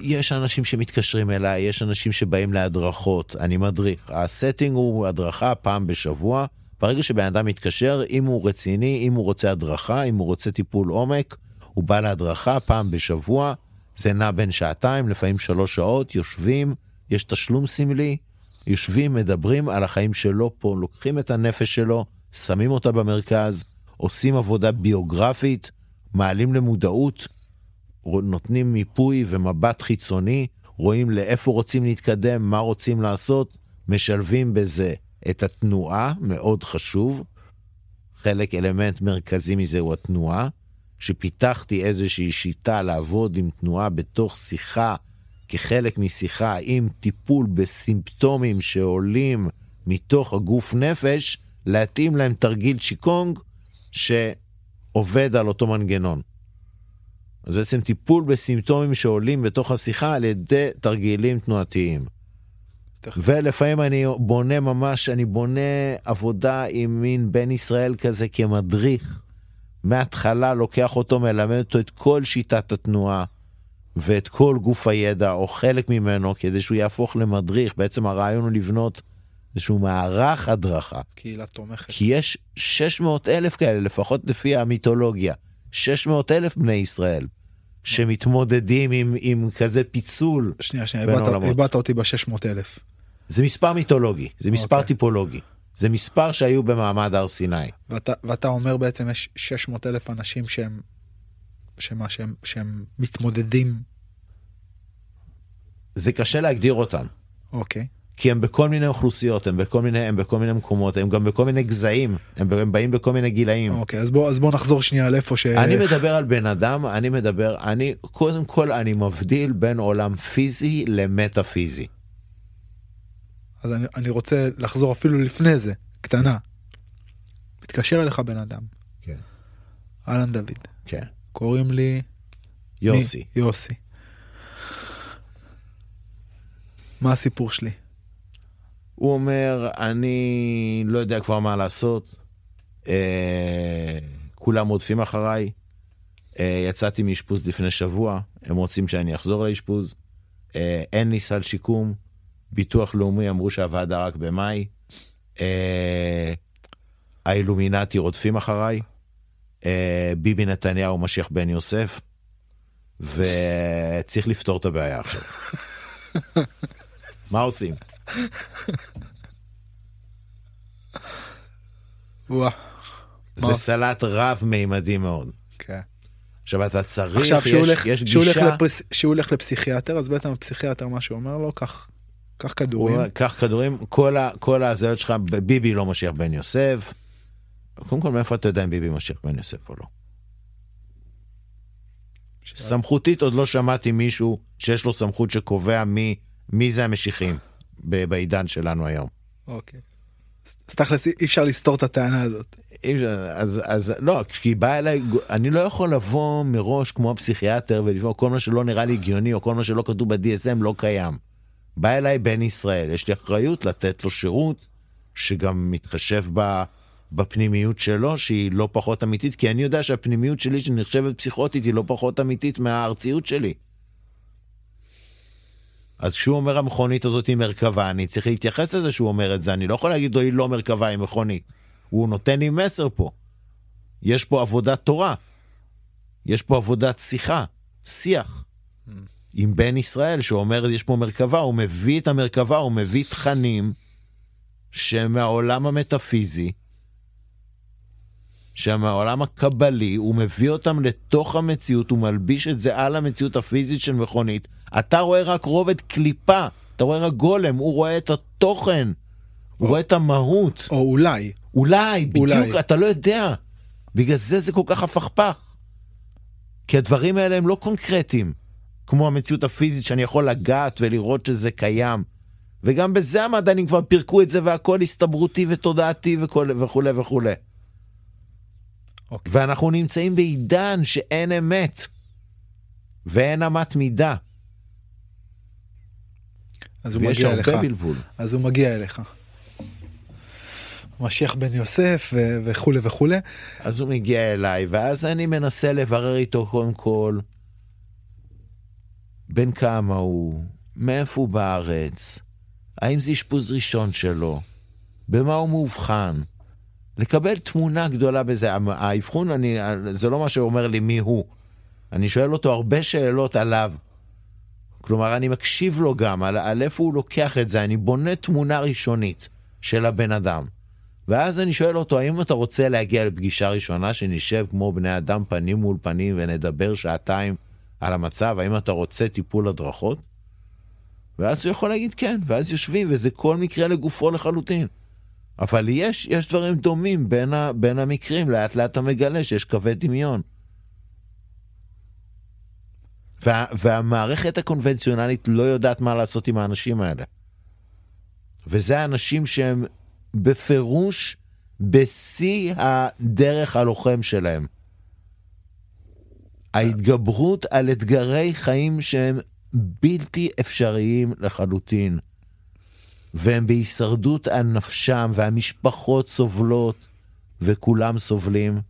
יש אנשים שמתקשרים אליי, יש אנשים שבאים להדרכות, אני מדריך. הסטינג הוא הדרכה פעם בשבוע. ברגע שבן אדם מתקשר, אם הוא רציני, אם הוא רוצה הדרכה, אם הוא רוצה טיפול עומק, הוא בא להדרכה פעם בשבוע, זה נע בין שעתיים, לפעמים שלוש שעות, יושבים, יש תשלום סמלי, יושבים, מדברים על החיים שלו פה, לוקחים את הנפש שלו, שמים אותה במרכז, עושים עבודה ביוגרפית, מעלים למודעות, נותנים מיפוי ומבט חיצוני, רואים לאיפה רוצים להתקדם, מה רוצים לעשות, משלבים בזה את התנועה, מאוד חשוב. חלק, אלמנט מרכזי מזה הוא התנועה, שפיתחתי איזושהי שיטה לעבוד עם תנועה בתוך שיחה, כחלק משיחה עם טיפול בסימפטומים שעולים מתוך הגוף נפש, להתאים להם תרגיל צ'יקונג שעובד על אותו מנגנון. אז בעצם טיפול בסימפטומים שעולים בתוך השיחה על ידי תרגילים תנועתיים. ולפעמים אני בונה ממש, אני בונה עבודה עם מין בן ישראל כזה כמדריך. מההתחלה לוקח אותו, מלמד אותו את כל שיטת התנועה ואת כל גוף הידע, או חלק ממנו, כדי שהוא יהפוך למדריך. בעצם הרעיון הוא לבנות איזשהו מערך הדרכה. קהילה תומכת. כי יש 600 אלף כאלה, לפחות לפי המיתולוגיה. 600 אלף בני ישראל. שמתמודדים עם, עם כזה פיצול. שנייה, שנייה, איבדת אותי ב-600 אלף. זה מספר מיתולוגי, זה מספר okay. אוקיי. טיפולוגי. זה מספר שהיו במעמד הר סיני. ואתה, ואתה אומר בעצם יש 600 אלף אנשים שהם, שמה, שהם, שהם מתמודדים. זה קשה להגדיר אותם. אוקיי. Okay. כי הם בכל מיני אוכלוסיות, הם בכל מיני, הם בכל מיני מקומות, הם גם בכל מיני גזעים, הם, הם באים בכל מיני גילאים. אוקיי, אז בוא, אז בוא נחזור שנייה לאיפה ש... אני מדבר על בן אדם, אני מדבר, אני, קודם כל אני מבדיל בין עולם פיזי למטאפיזי. אז אני, אני רוצה לחזור אפילו לפני זה, קטנה. מתקשר אליך בן אדם. כן. אהלן דוד. כן. קוראים לי... יוסי. מי? יוסי. מה הסיפור שלי? הוא אומר, אני לא יודע כבר מה לעשות, אה, כולם רודפים אחריי, אה, יצאתי מאשפוז לפני שבוע, הם רוצים שאני אחזור לאשפוז, אה, אין לי סל שיקום, ביטוח לאומי אמרו שהוועדה רק במאי, אה, האילומינטי רודפים אחריי, ביבי נתניהו משיח בן יוסף, וצריך לפתור את הבעיה עכשיו. (laughs) מה עושים? זה סלט רב-מימדי מאוד. כן. עכשיו אתה צריך, עכשיו, יש, הולך, יש גישה... עכשיו כשהוא הולך לפסיכיאטר, אז בעצם הפסיכיאטר מה שהוא אומר לו, קח, קח כדורים. קח כדורים, כל, ה, כל הזיות שלך, ביבי לא משיח בן יוסף. קודם כל, מאיפה אתה יודע אם ביבי משיח בן יוסף או לא? סמכותית עוד לא שמעתי מישהו שיש לו סמכות שקובע מי, מי זה המשיחים. בעידן שלנו היום. אוקיי. אז תכלס אי אפשר לסתור את הטענה הזאת. אז אז לא כי היא באה אליי אני לא יכול לבוא מראש כמו הפסיכיאטר ולבוא כל מה שלא נראה לי הגיוני או כל מה שלא כתוב ב-DSM לא קיים. בא אליי בן ישראל יש לי אחריות לתת לו שירות שגם מתחשב ב, בפנימיות שלו שהיא לא פחות אמיתית כי אני יודע שהפנימיות שלי שנחשבת פסיכוטית היא לא פחות אמיתית מהארציות שלי. אז כשהוא אומר המכונית הזאת היא מרכבה, אני צריך להתייחס לזה שהוא אומר את זה, אני לא יכול להגיד לו היא לא מרכבה, היא מכונית. הוא נותן לי מסר פה. יש פה עבודת תורה. יש פה עבודת שיחה, שיח. עם בן ישראל שאומר יש פה מרכבה, הוא מביא את המרכבה, הוא מביא תכנים שמהעולם המטאפיזי, שמהעולם הקבלי, הוא מביא אותם לתוך המציאות, הוא מלביש את זה על המציאות הפיזית של מכונית, אתה רואה רק רובד קליפה, אתה רואה רק גולם, הוא רואה את התוכן, הוא רואה את המהות. או אולי. אולי, בדיוק, אולי. אתה לא יודע. בגלל זה זה כל כך הפכפך. כי הדברים האלה הם לא קונקרטיים, כמו המציאות הפיזית שאני יכול לגעת ולראות שזה קיים. וגם בזה המדענים כבר פירקו את זה והכל הסתברותי ותודעתי וכולי וכולי וכולי. אוקיי. ואנחנו נמצאים בעידן שאין אמת ואין אמת מידה. אז הוא ויש מגיע אליך. הרבה בלבול. אז הוא מגיע אליך. משיח בן יוסף ו- וכולי וכולי. אז הוא מגיע אליי, ואז אני מנסה לברר איתו קודם כל בן כמה הוא, מאיפה הוא בארץ, האם זה אשפוז ראשון שלו, במה הוא מאובחן. לקבל תמונה גדולה בזה. האבחון, אני, זה לא מה שאומר לי מי הוא. אני שואל אותו הרבה שאלות עליו. כלומר, אני מקשיב לו גם על, על איפה הוא לוקח את זה, אני בונה תמונה ראשונית של הבן אדם. ואז אני שואל אותו, האם אתה רוצה להגיע לפגישה ראשונה, שנשב כמו בני אדם פנים מול פנים ונדבר שעתיים על המצב, האם אתה רוצה טיפול הדרכות? ואז הוא יכול להגיד כן, ואז יושבים, וזה כל מקרה לגופו לחלוטין. אבל יש, יש דברים דומים בין, ה, בין המקרים, לאט לאט אתה מגלה שיש קווי דמיון. וה, והמערכת הקונבנציונלית לא יודעת מה לעשות עם האנשים האלה. וזה אנשים שהם בפירוש בשיא הדרך הלוחם שלהם. ההתגברות על אתגרי חיים שהם בלתי אפשריים לחלוטין. והם בהישרדות על נפשם, והמשפחות סובלות, וכולם סובלים,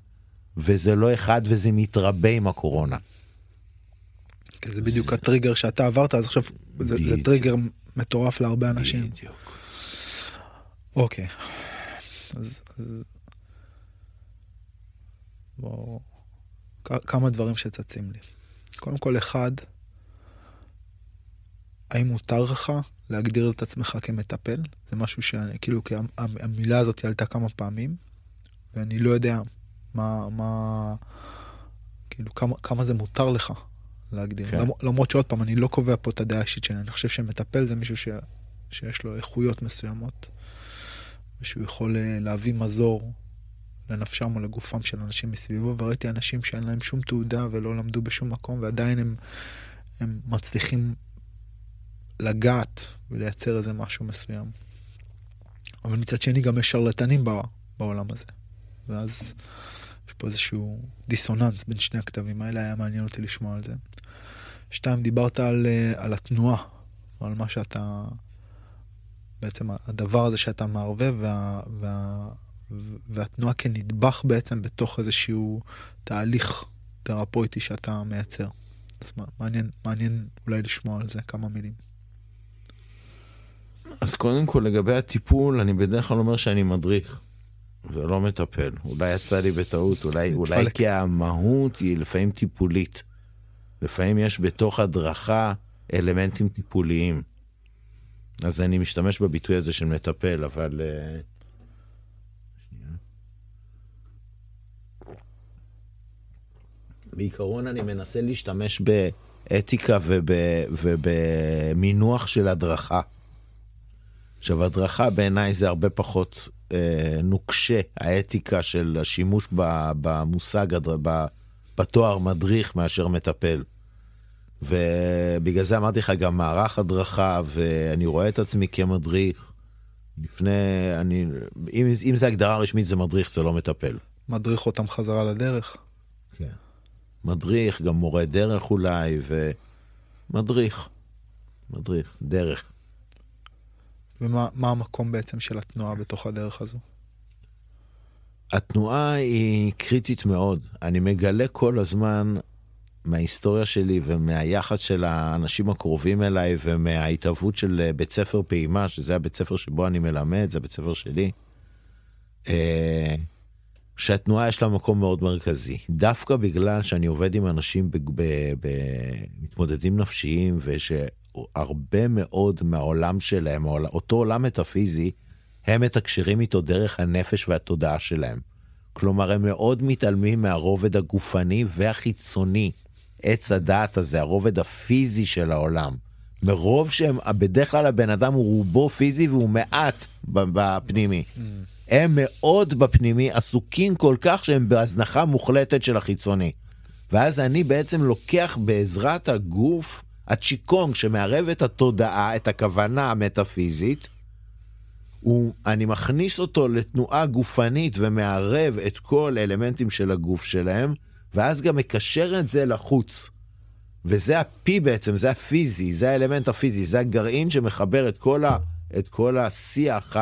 וזה לא אחד וזה מתרבה עם הקורונה. זה בדיוק הטריגר שאתה עברת, אז עכשיו זה, זה. טריגר מטורף להרבה אנשים. בדיוק. אוקיי. אז, אז... בואו... כמה דברים שצצים לי. קודם כל, אחד, האם מותר לך להגדיר את עצמך כמטפל? זה משהו שאני, כאילו, כי המ- המ- המילה הזאת עלתה כמה פעמים, ואני לא יודע מה, מה, כאילו, כמה, כמה זה מותר לך להגדיר. כן. כן. למרות שעוד פעם, אני לא קובע פה את הדעה האישית שלי, אני חושב שמטפל זה מישהו ש, שיש לו איכויות מסוימות, ושהוא יכול אה, להביא מזור לנפשם או לגופם של אנשים מסביבו, וראיתי אנשים שאין להם שום תעודה ולא למדו בשום מקום, ועדיין הם, הם מצליחים לגעת ולייצר איזה משהו מסוים. אבל מצד שני גם יש שרלטנים בע- בעולם הזה. ואז יש פה איזשהו דיסוננס בין שני הכתבים האלה, היה מעניין אותי לשמוע על זה. שתיים, דיברת על, אה, על התנועה, על מה שאתה, בעצם הדבר הזה שאתה מערבב, וה, וה, והתנועה כנדבך בעצם בתוך איזשהו תהליך תרפויטי שאתה מייצר. אז מעניין, מעניין אולי לשמוע על זה כמה מילים. אז קודם כל לגבי הטיפול, אני בדרך כלל אומר שאני מדריך ולא מטפל. אולי יצא לי בטעות, אולי, אולי. כי המהות היא לפעמים טיפולית. לפעמים יש בתוך הדרכה אלמנטים טיפוליים. אז אני משתמש בביטוי הזה של מטפל, אבל... אה. בעיקרון אני מנסה להשתמש באתיקה וב, ובמינוח של הדרכה. עכשיו, הדרכה בעיניי זה הרבה פחות אה, נוקשה, האתיקה של השימוש ב, במושג, ב, בתואר מדריך מאשר מטפל. ובגלל זה אמרתי לך גם מערך הדרכה, ואני רואה את עצמי כמדריך. לפני, אני, אם, אם זה הגדרה רשמית זה מדריך, זה לא מטפל. מדריך אותם חזרה לדרך. כן. מדריך, גם מורה דרך אולי, ומדריך. מדריך, דרך. ומה מה המקום בעצם של התנועה בתוך הדרך הזו? התנועה היא קריטית מאוד. אני מגלה כל הזמן מההיסטוריה שלי ומהיחס של האנשים הקרובים אליי ומההתהוות של בית ספר פעימה, שזה הבית ספר שבו אני מלמד, זה הבית ספר שלי, אה, שהתנועה יש לה מקום מאוד מרכזי. דווקא בגלל שאני עובד עם אנשים במתמודדים נפשיים ושהרבה מאוד מהעולם שלהם, או אותו עולם מטאפיזי, הם מתקשרים איתו דרך הנפש והתודעה שלהם. כלומר, הם מאוד מתעלמים מהרובד הגופני והחיצוני, עץ הדעת הזה, הרובד הפיזי של העולם. מרוב שהם, בדרך כלל הבן אדם הוא רובו פיזי והוא מעט בפנימי. הם מאוד בפנימי עסוקים כל כך שהם בהזנחה מוחלטת של החיצוני. ואז אני בעצם לוקח בעזרת הגוף, הצ'יקונג שמערב את התודעה, את הכוונה המטאפיזית, הוא, אני מכניס אותו לתנועה גופנית ומערב את כל האלמנטים של הגוף שלהם, ואז גם מקשר את זה לחוץ. וזה הפי בעצם, זה הפיזי, זה האלמנט הפיזי, זה הגרעין שמחבר את כל, ה, את כל השיח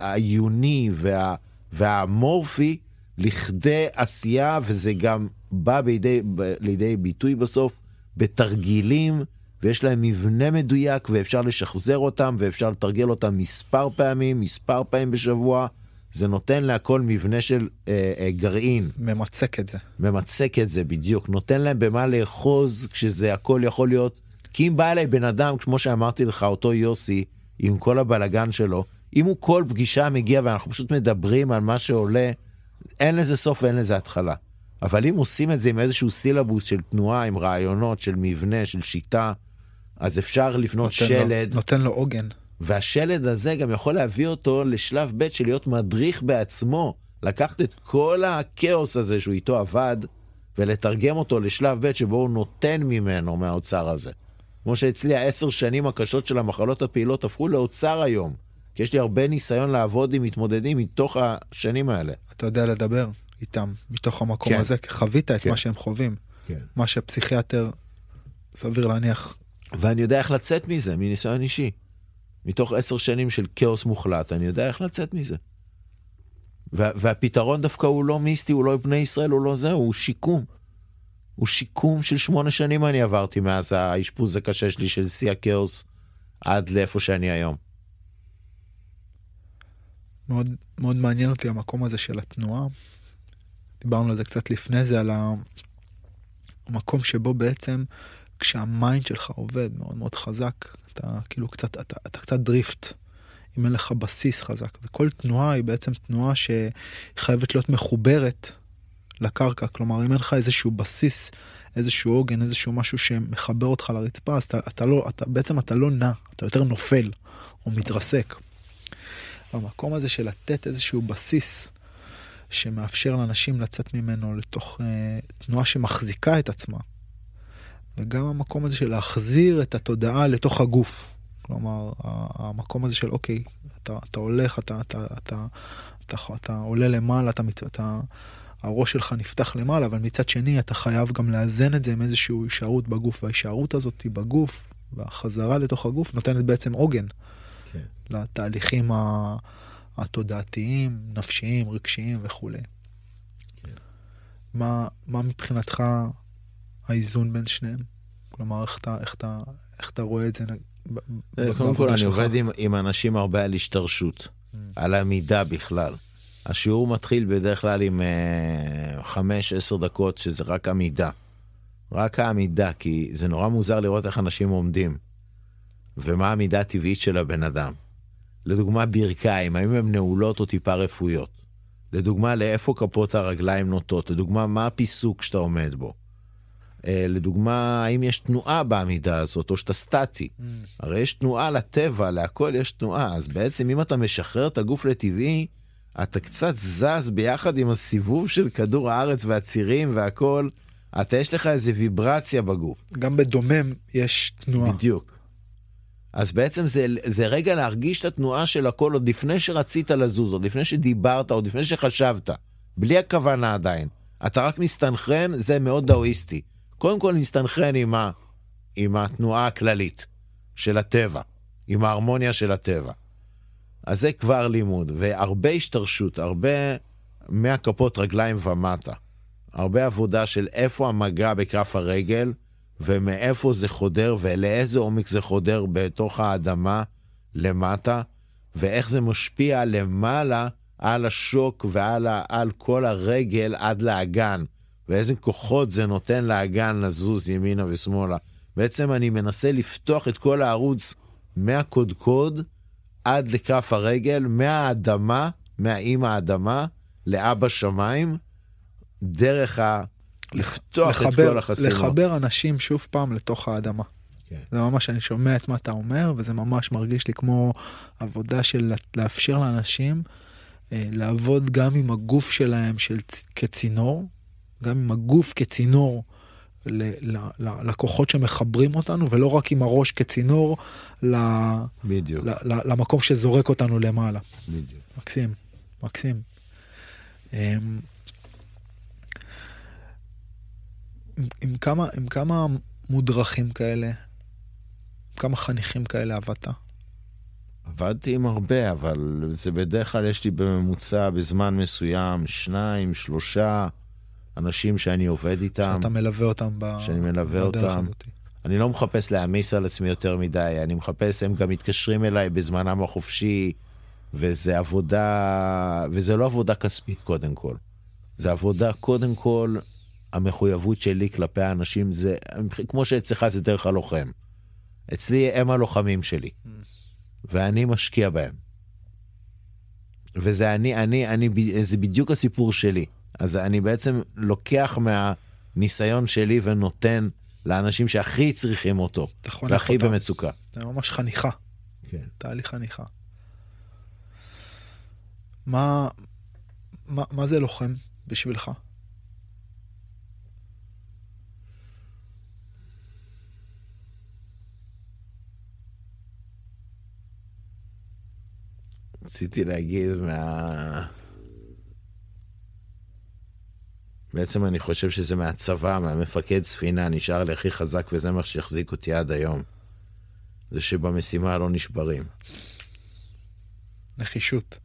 העיוני וה, והאמורפי לכדי עשייה, וזה גם בא בידי, ב, לידי ביטוי בסוף בתרגילים, ויש להם מבנה מדויק, ואפשר לשחזר אותם, ואפשר לתרגל אותם מספר פעמים, מספר פעמים בשבוע. זה נותן להכל מבנה של אה, אה, גרעין. ממצק את זה. ממצק את זה, בדיוק. נותן להם במה לאחוז כשזה הכל יכול להיות. כי אם בא אליי בן אדם, כמו שאמרתי לך, אותו יוסי, עם כל הבלגן שלו, אם הוא כל פגישה מגיע ואנחנו פשוט מדברים על מה שעולה, אין לזה סוף ואין לזה התחלה. אבל אם עושים את זה עם איזשהו סילבוס של תנועה, עם רעיונות, של מבנה, של שיטה, אז אפשר לבנות נותן שלד. לו, נותן לו עוגן. והשלד הזה גם יכול להביא אותו לשלב ב' של להיות מדריך בעצמו. לקחת את כל הכאוס הזה שהוא איתו עבד, ולתרגם אותו לשלב ב' שבו הוא נותן ממנו, מהאוצר הזה. כמו שאצלי העשר שנים הקשות של המחלות הפעילות הפכו לאוצר היום. כי יש לי הרבה ניסיון לעבוד עם מתמודדים מתוך השנים האלה. אתה יודע לדבר איתם מתוך המקום כן. הזה, כי חווית את כן. מה שהם חווים. כן. מה שפסיכיאטר, סביר להניח, ואני יודע איך לצאת מזה, מניסיון אישי. מתוך עשר שנים של כאוס מוחלט, אני יודע איך לצאת מזה. וה, והפתרון דווקא הוא לא מיסטי, הוא לא בני ישראל, הוא לא זה, הוא שיקום. הוא שיקום של שמונה שנים אני עברתי מאז האשפוז הקשה שלי של שיא הכאוס עד לאיפה שאני היום. מאוד, מאוד מעניין אותי המקום הזה של התנועה. דיברנו על זה קצת לפני זה, על המקום שבו בעצם כשה mind שלך עובד מאוד מאוד חזק, אתה כאילו קצת, אתה, אתה קצת drift, אם אין לך בסיס חזק. וכל תנועה היא בעצם תנועה שחייבת להיות מחוברת לקרקע. כלומר, אם אין לך איזשהו בסיס, איזשהו עוגן, איזשהו משהו שמחבר אותך לרצפה, אז אתה, אתה לא, אתה, בעצם אתה לא נע, אתה יותר נופל או מתרסק. המקום הזה של לתת איזשהו בסיס שמאפשר לאנשים לצאת ממנו לתוך אה, תנועה שמחזיקה את עצמה. וגם המקום הזה של להחזיר את התודעה לתוך הגוף. כלומר, המקום הזה של אוקיי, אתה, אתה הולך, אתה, אתה, אתה, אתה, אתה עולה למעלה, אתה, אתה, הראש שלך נפתח למעלה, אבל מצד שני אתה חייב גם לאזן את זה עם איזושהי הישארות בגוף, וההישארות הזאת היא בגוף, והחזרה לתוך הגוף נותנת בעצם עוגן כן. לתהליכים ה- התודעתיים, נפשיים, רגשיים וכולי. כן. מה, מה מבחינתך האיזון בין שניהם? כלומר, איך אתה, איך אתה, איך אתה רואה את זה? אה, קודם כל אני? עובד עם, עם אנשים הרבה על השתרשות, Mm. על עמידה בכלל. השיעור מתחיל בדרך כלל עם אה, חמש, עשר דקות שזה רק עמידה. רק העמידה, כי זה נורא מוזר לראות איך אנשים עומדים. ומה העמידה הטבעית של הבן אדם. לדוגמה ברכיים, האם הן נעולות או טיפה רפויות. לדוגמה, לאיפה כפות הרגליים נוטות. לדוגמה, מה הפיסוק שאתה עומד בו. אה, לדוגמה, האם יש תנועה בעמידה הזאת, או שאתה סטטי. Mm. הרי יש תנועה לטבע, להכל יש תנועה. אז בעצם אם אתה משחרר את הגוף לטבעי, אתה קצת זז ביחד עם הסיבוב של כדור הארץ והצירים והכל. אתה, יש לך איזה ויברציה בגוף. גם בדומם יש תנועה. בדיוק. אז בעצם זה, זה רגע להרגיש את התנועה של הכל עוד לפני שרצית לזוז, עוד לפני שדיברת, עוד לפני שחשבת. בלי הכוונה עדיין. אתה רק מסתנכרן, זה מאוד דאואיסטי. קודם כל מסתנכרן עם, ה, עם התנועה הכללית של הטבע, עם ההרמוניה של הטבע. אז זה כבר לימוד, והרבה השתרשות, הרבה מהכפות רגליים ומטה. הרבה עבודה של איפה המגע בכף הרגל, ומאיפה זה חודר ולאיזה עומק זה חודר בתוך האדמה למטה, ואיך זה משפיע למעלה על השוק ועל על כל הרגל עד לאגן, ואיזה כוחות זה נותן לאגן לזוז ימינה ושמאלה. בעצם אני מנסה לפתוח את כל הערוץ מהקודקוד עד לכף הרגל, מהאדמה, מהאימא האדמה, לאבא שמיים, דרך ה... לפתוח את לחבר, כל החסינות. לחבר אנשים שוב פעם לתוך האדמה. כן. זה ממש, אני שומע את מה אתה אומר, וזה ממש מרגיש לי כמו עבודה של לאפשר לאנשים אה, לעבוד גם עם הגוף שלהם של, כצינור, גם עם הגוף כצינור ל- ל- ל- לכוחות שמחברים אותנו, ולא רק עם הראש כצינור ל- בדיוק, ל- ל- למקום שזורק אותנו למעלה. בדיוק. מקסים, מקסים. אמ, עם, עם, כמה, עם כמה מודרכים כאלה, כמה חניכים כאלה עבדת? עבדתי עם הרבה, אבל זה בדרך כלל יש לי בממוצע בזמן מסוים שניים, שלושה אנשים שאני עובד איתם. שאתה מלווה אותם ב... שאני מלווה בדרך אותם. הזאת. אני לא מחפש להעמיס על עצמי יותר מדי, אני מחפש, הם גם מתקשרים אליי בזמנם החופשי, וזה עבודה, וזה לא עבודה כספית קודם כל. זה עבודה, קודם כל, המחויבות שלי כלפי האנשים זה, כמו שאצלך זה דרך הלוחם. אצלי הם הלוחמים שלי, ואני משקיע בהם. וזה אני, אני, אני, זה בדיוק הסיפור שלי. אז אני בעצם לוקח מהניסיון שלי ונותן לאנשים שהכי צריכים אותו, והכי אותם. במצוקה. זה ממש חניכה, כן. תהליך חניכה. מה, מה, מה זה לוחם בשבילך? רציתי להגיד מה... בעצם אני חושב שזה מהצבא, מהמפקד ספינה, נשאר לי הכי חזק וזה מה שהחזיק אותי עד היום. זה שבמשימה לא נשברים. נחישות.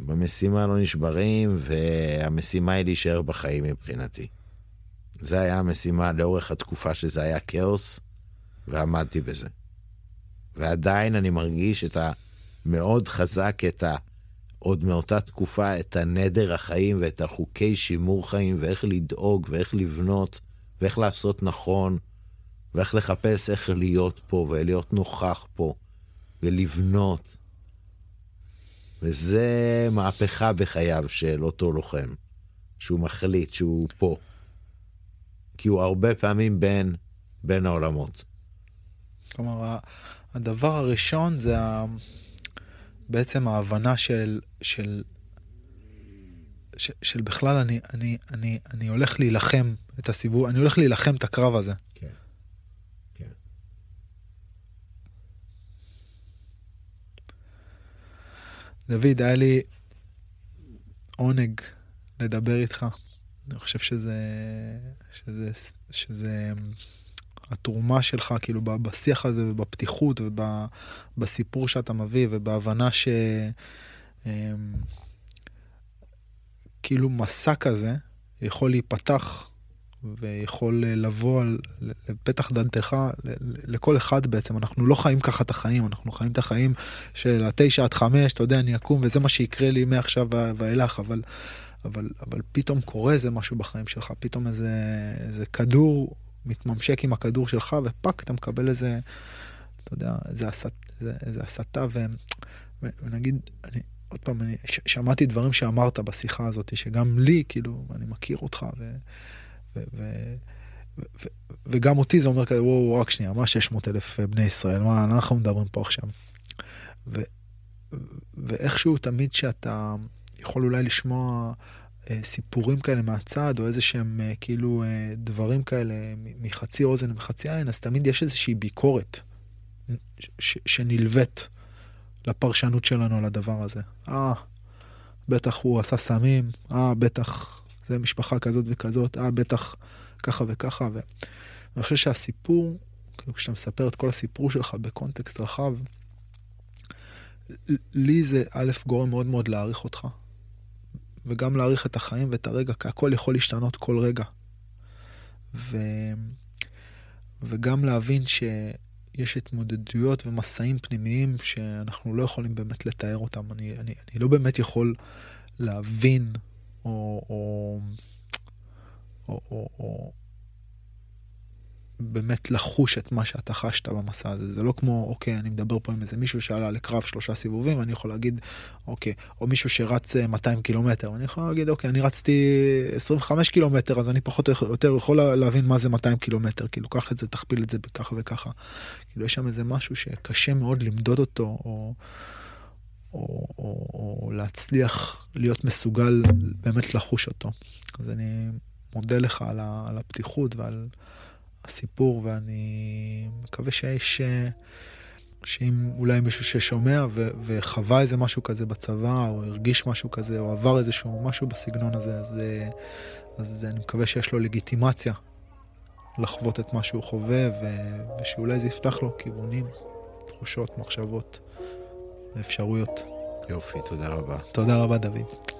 במשימה לא נשברים, והמשימה היא להישאר בחיים מבחינתי. זה היה המשימה לאורך התקופה שזה היה כאוס, ועמדתי בזה. ועדיין אני מרגיש את ה... מאוד חזק את ה... עוד מאותה תקופה, את הנדר החיים ואת החוקי שימור חיים, ואיך לדאוג, ואיך לבנות, ואיך לעשות נכון, ואיך לחפש איך להיות פה, ולהיות נוכח פה, ולבנות. וזה מהפכה בחייו של אותו לוחם, שהוא מחליט שהוא פה. כי הוא הרבה פעמים בין, בין העולמות. כלומר, הדבר הראשון זה ה... בעצם ההבנה של, של, ש, של בכלל אני, אני, אני, אני הולך להילחם את הסיבוב, אני הולך להילחם את הקרב הזה. כן. כן. דוד, היה לי עונג לדבר איתך. אני חושב שזה, שזה, שזה התרומה שלך, כאילו, בשיח הזה ובפתיחות ובסיפור שאתה מביא ובהבנה ש... אמ, כאילו מסע כזה יכול להיפתח ויכול לבוא לפתח ל- לכל אחד בעצם. אנחנו לא חיים ככה את החיים, אנחנו חיים את החיים של התשע עד חמש, אתה יודע, אני אקום וזה מה שיקרה לי מעכשיו ואילך, אבל, אבל, אבל פתאום קורה איזה משהו בחיים שלך, פתאום איזה, איזה כדור מתממשק עם הכדור שלך ופאק, אתה מקבל איזה, אתה יודע, איזה, הסת, איזה, איזה הסתה ו, ו, ונגיד, אני, עוד פעם, אני ש- שמעתי דברים שאמרת בשיחה הזאת, שגם לי, כאילו, אני מכיר אותך, ו, ו, ו, ו, ו, וגם אותי זה אומר כזה, וואו, רק שנייה, מה 600 אלף בני ישראל, מה אנחנו מדברים פה עכשיו? ו, ואיכשהו תמיד שאתה יכול אולי לשמוע סיפורים כאלה מהצד, או איזה שהם אה, כאילו אה, דברים כאלה מחצי אוזן ומחצי עין, אז תמיד יש איזושהי ביקורת שנלווית לפרשנות שלנו על הדבר הזה. אה, בטח הוא עשה סמים, אה, בטח זה משפחה כזאת וכזאת, אה, בטח ככה וככה. ו... ואני חושב שהסיפור, כאילו כשאתה מספר את כל הסיפור שלך בקונטקסט רחב, לי זה א', גורם מאוד מאוד להעריך אותך, וגם להעריך את החיים ואת הרגע, כי הכל יכול להשתנות כל רגע. ו... וגם להבין שיש התמודדויות ומסעים פנימיים שאנחנו לא יכולים באמת לתאר אותם. אני, אני, אני לא באמת יכול להבין או, או, או, או, או באמת לחוש את מה שאתה חשת במסע הזה. זה לא כמו, אוקיי, אני מדבר פה עם איזה מישהו שעלה לקרב שלושה סיבובים, ואני יכול להגיד, אוקיי, או מישהו שרץ אה, 200 קילומטר, ואני יכול להגיד, אוקיי, אני רצתי 25 קילומטר, אז אני פחות או יותר יכול להבין מה זה 200 קילומטר, כאילו, קח את זה, תכפיל את זה בככה וככה. כאילו, יש שם איזה משהו שקשה מאוד למדוד אותו, או... או, או, או להצליח להיות מסוגל באמת לחוש אותו. אז אני מודה לך על, ה, על הפתיחות ועל הסיפור, ואני מקווה שיש... שאם אולי מישהו ששומע ו- וחווה איזה משהו כזה בצבא, או הרגיש משהו כזה, או עבר איזשהו משהו בסגנון הזה, אז, אז אני מקווה שיש לו לגיטימציה לחוות את מה שהוא חווה, ו- ושאולי זה יפתח לו כיוונים, תחושות, מחשבות ואפשרויות. יופי, תודה רבה. תודה רבה, דוד.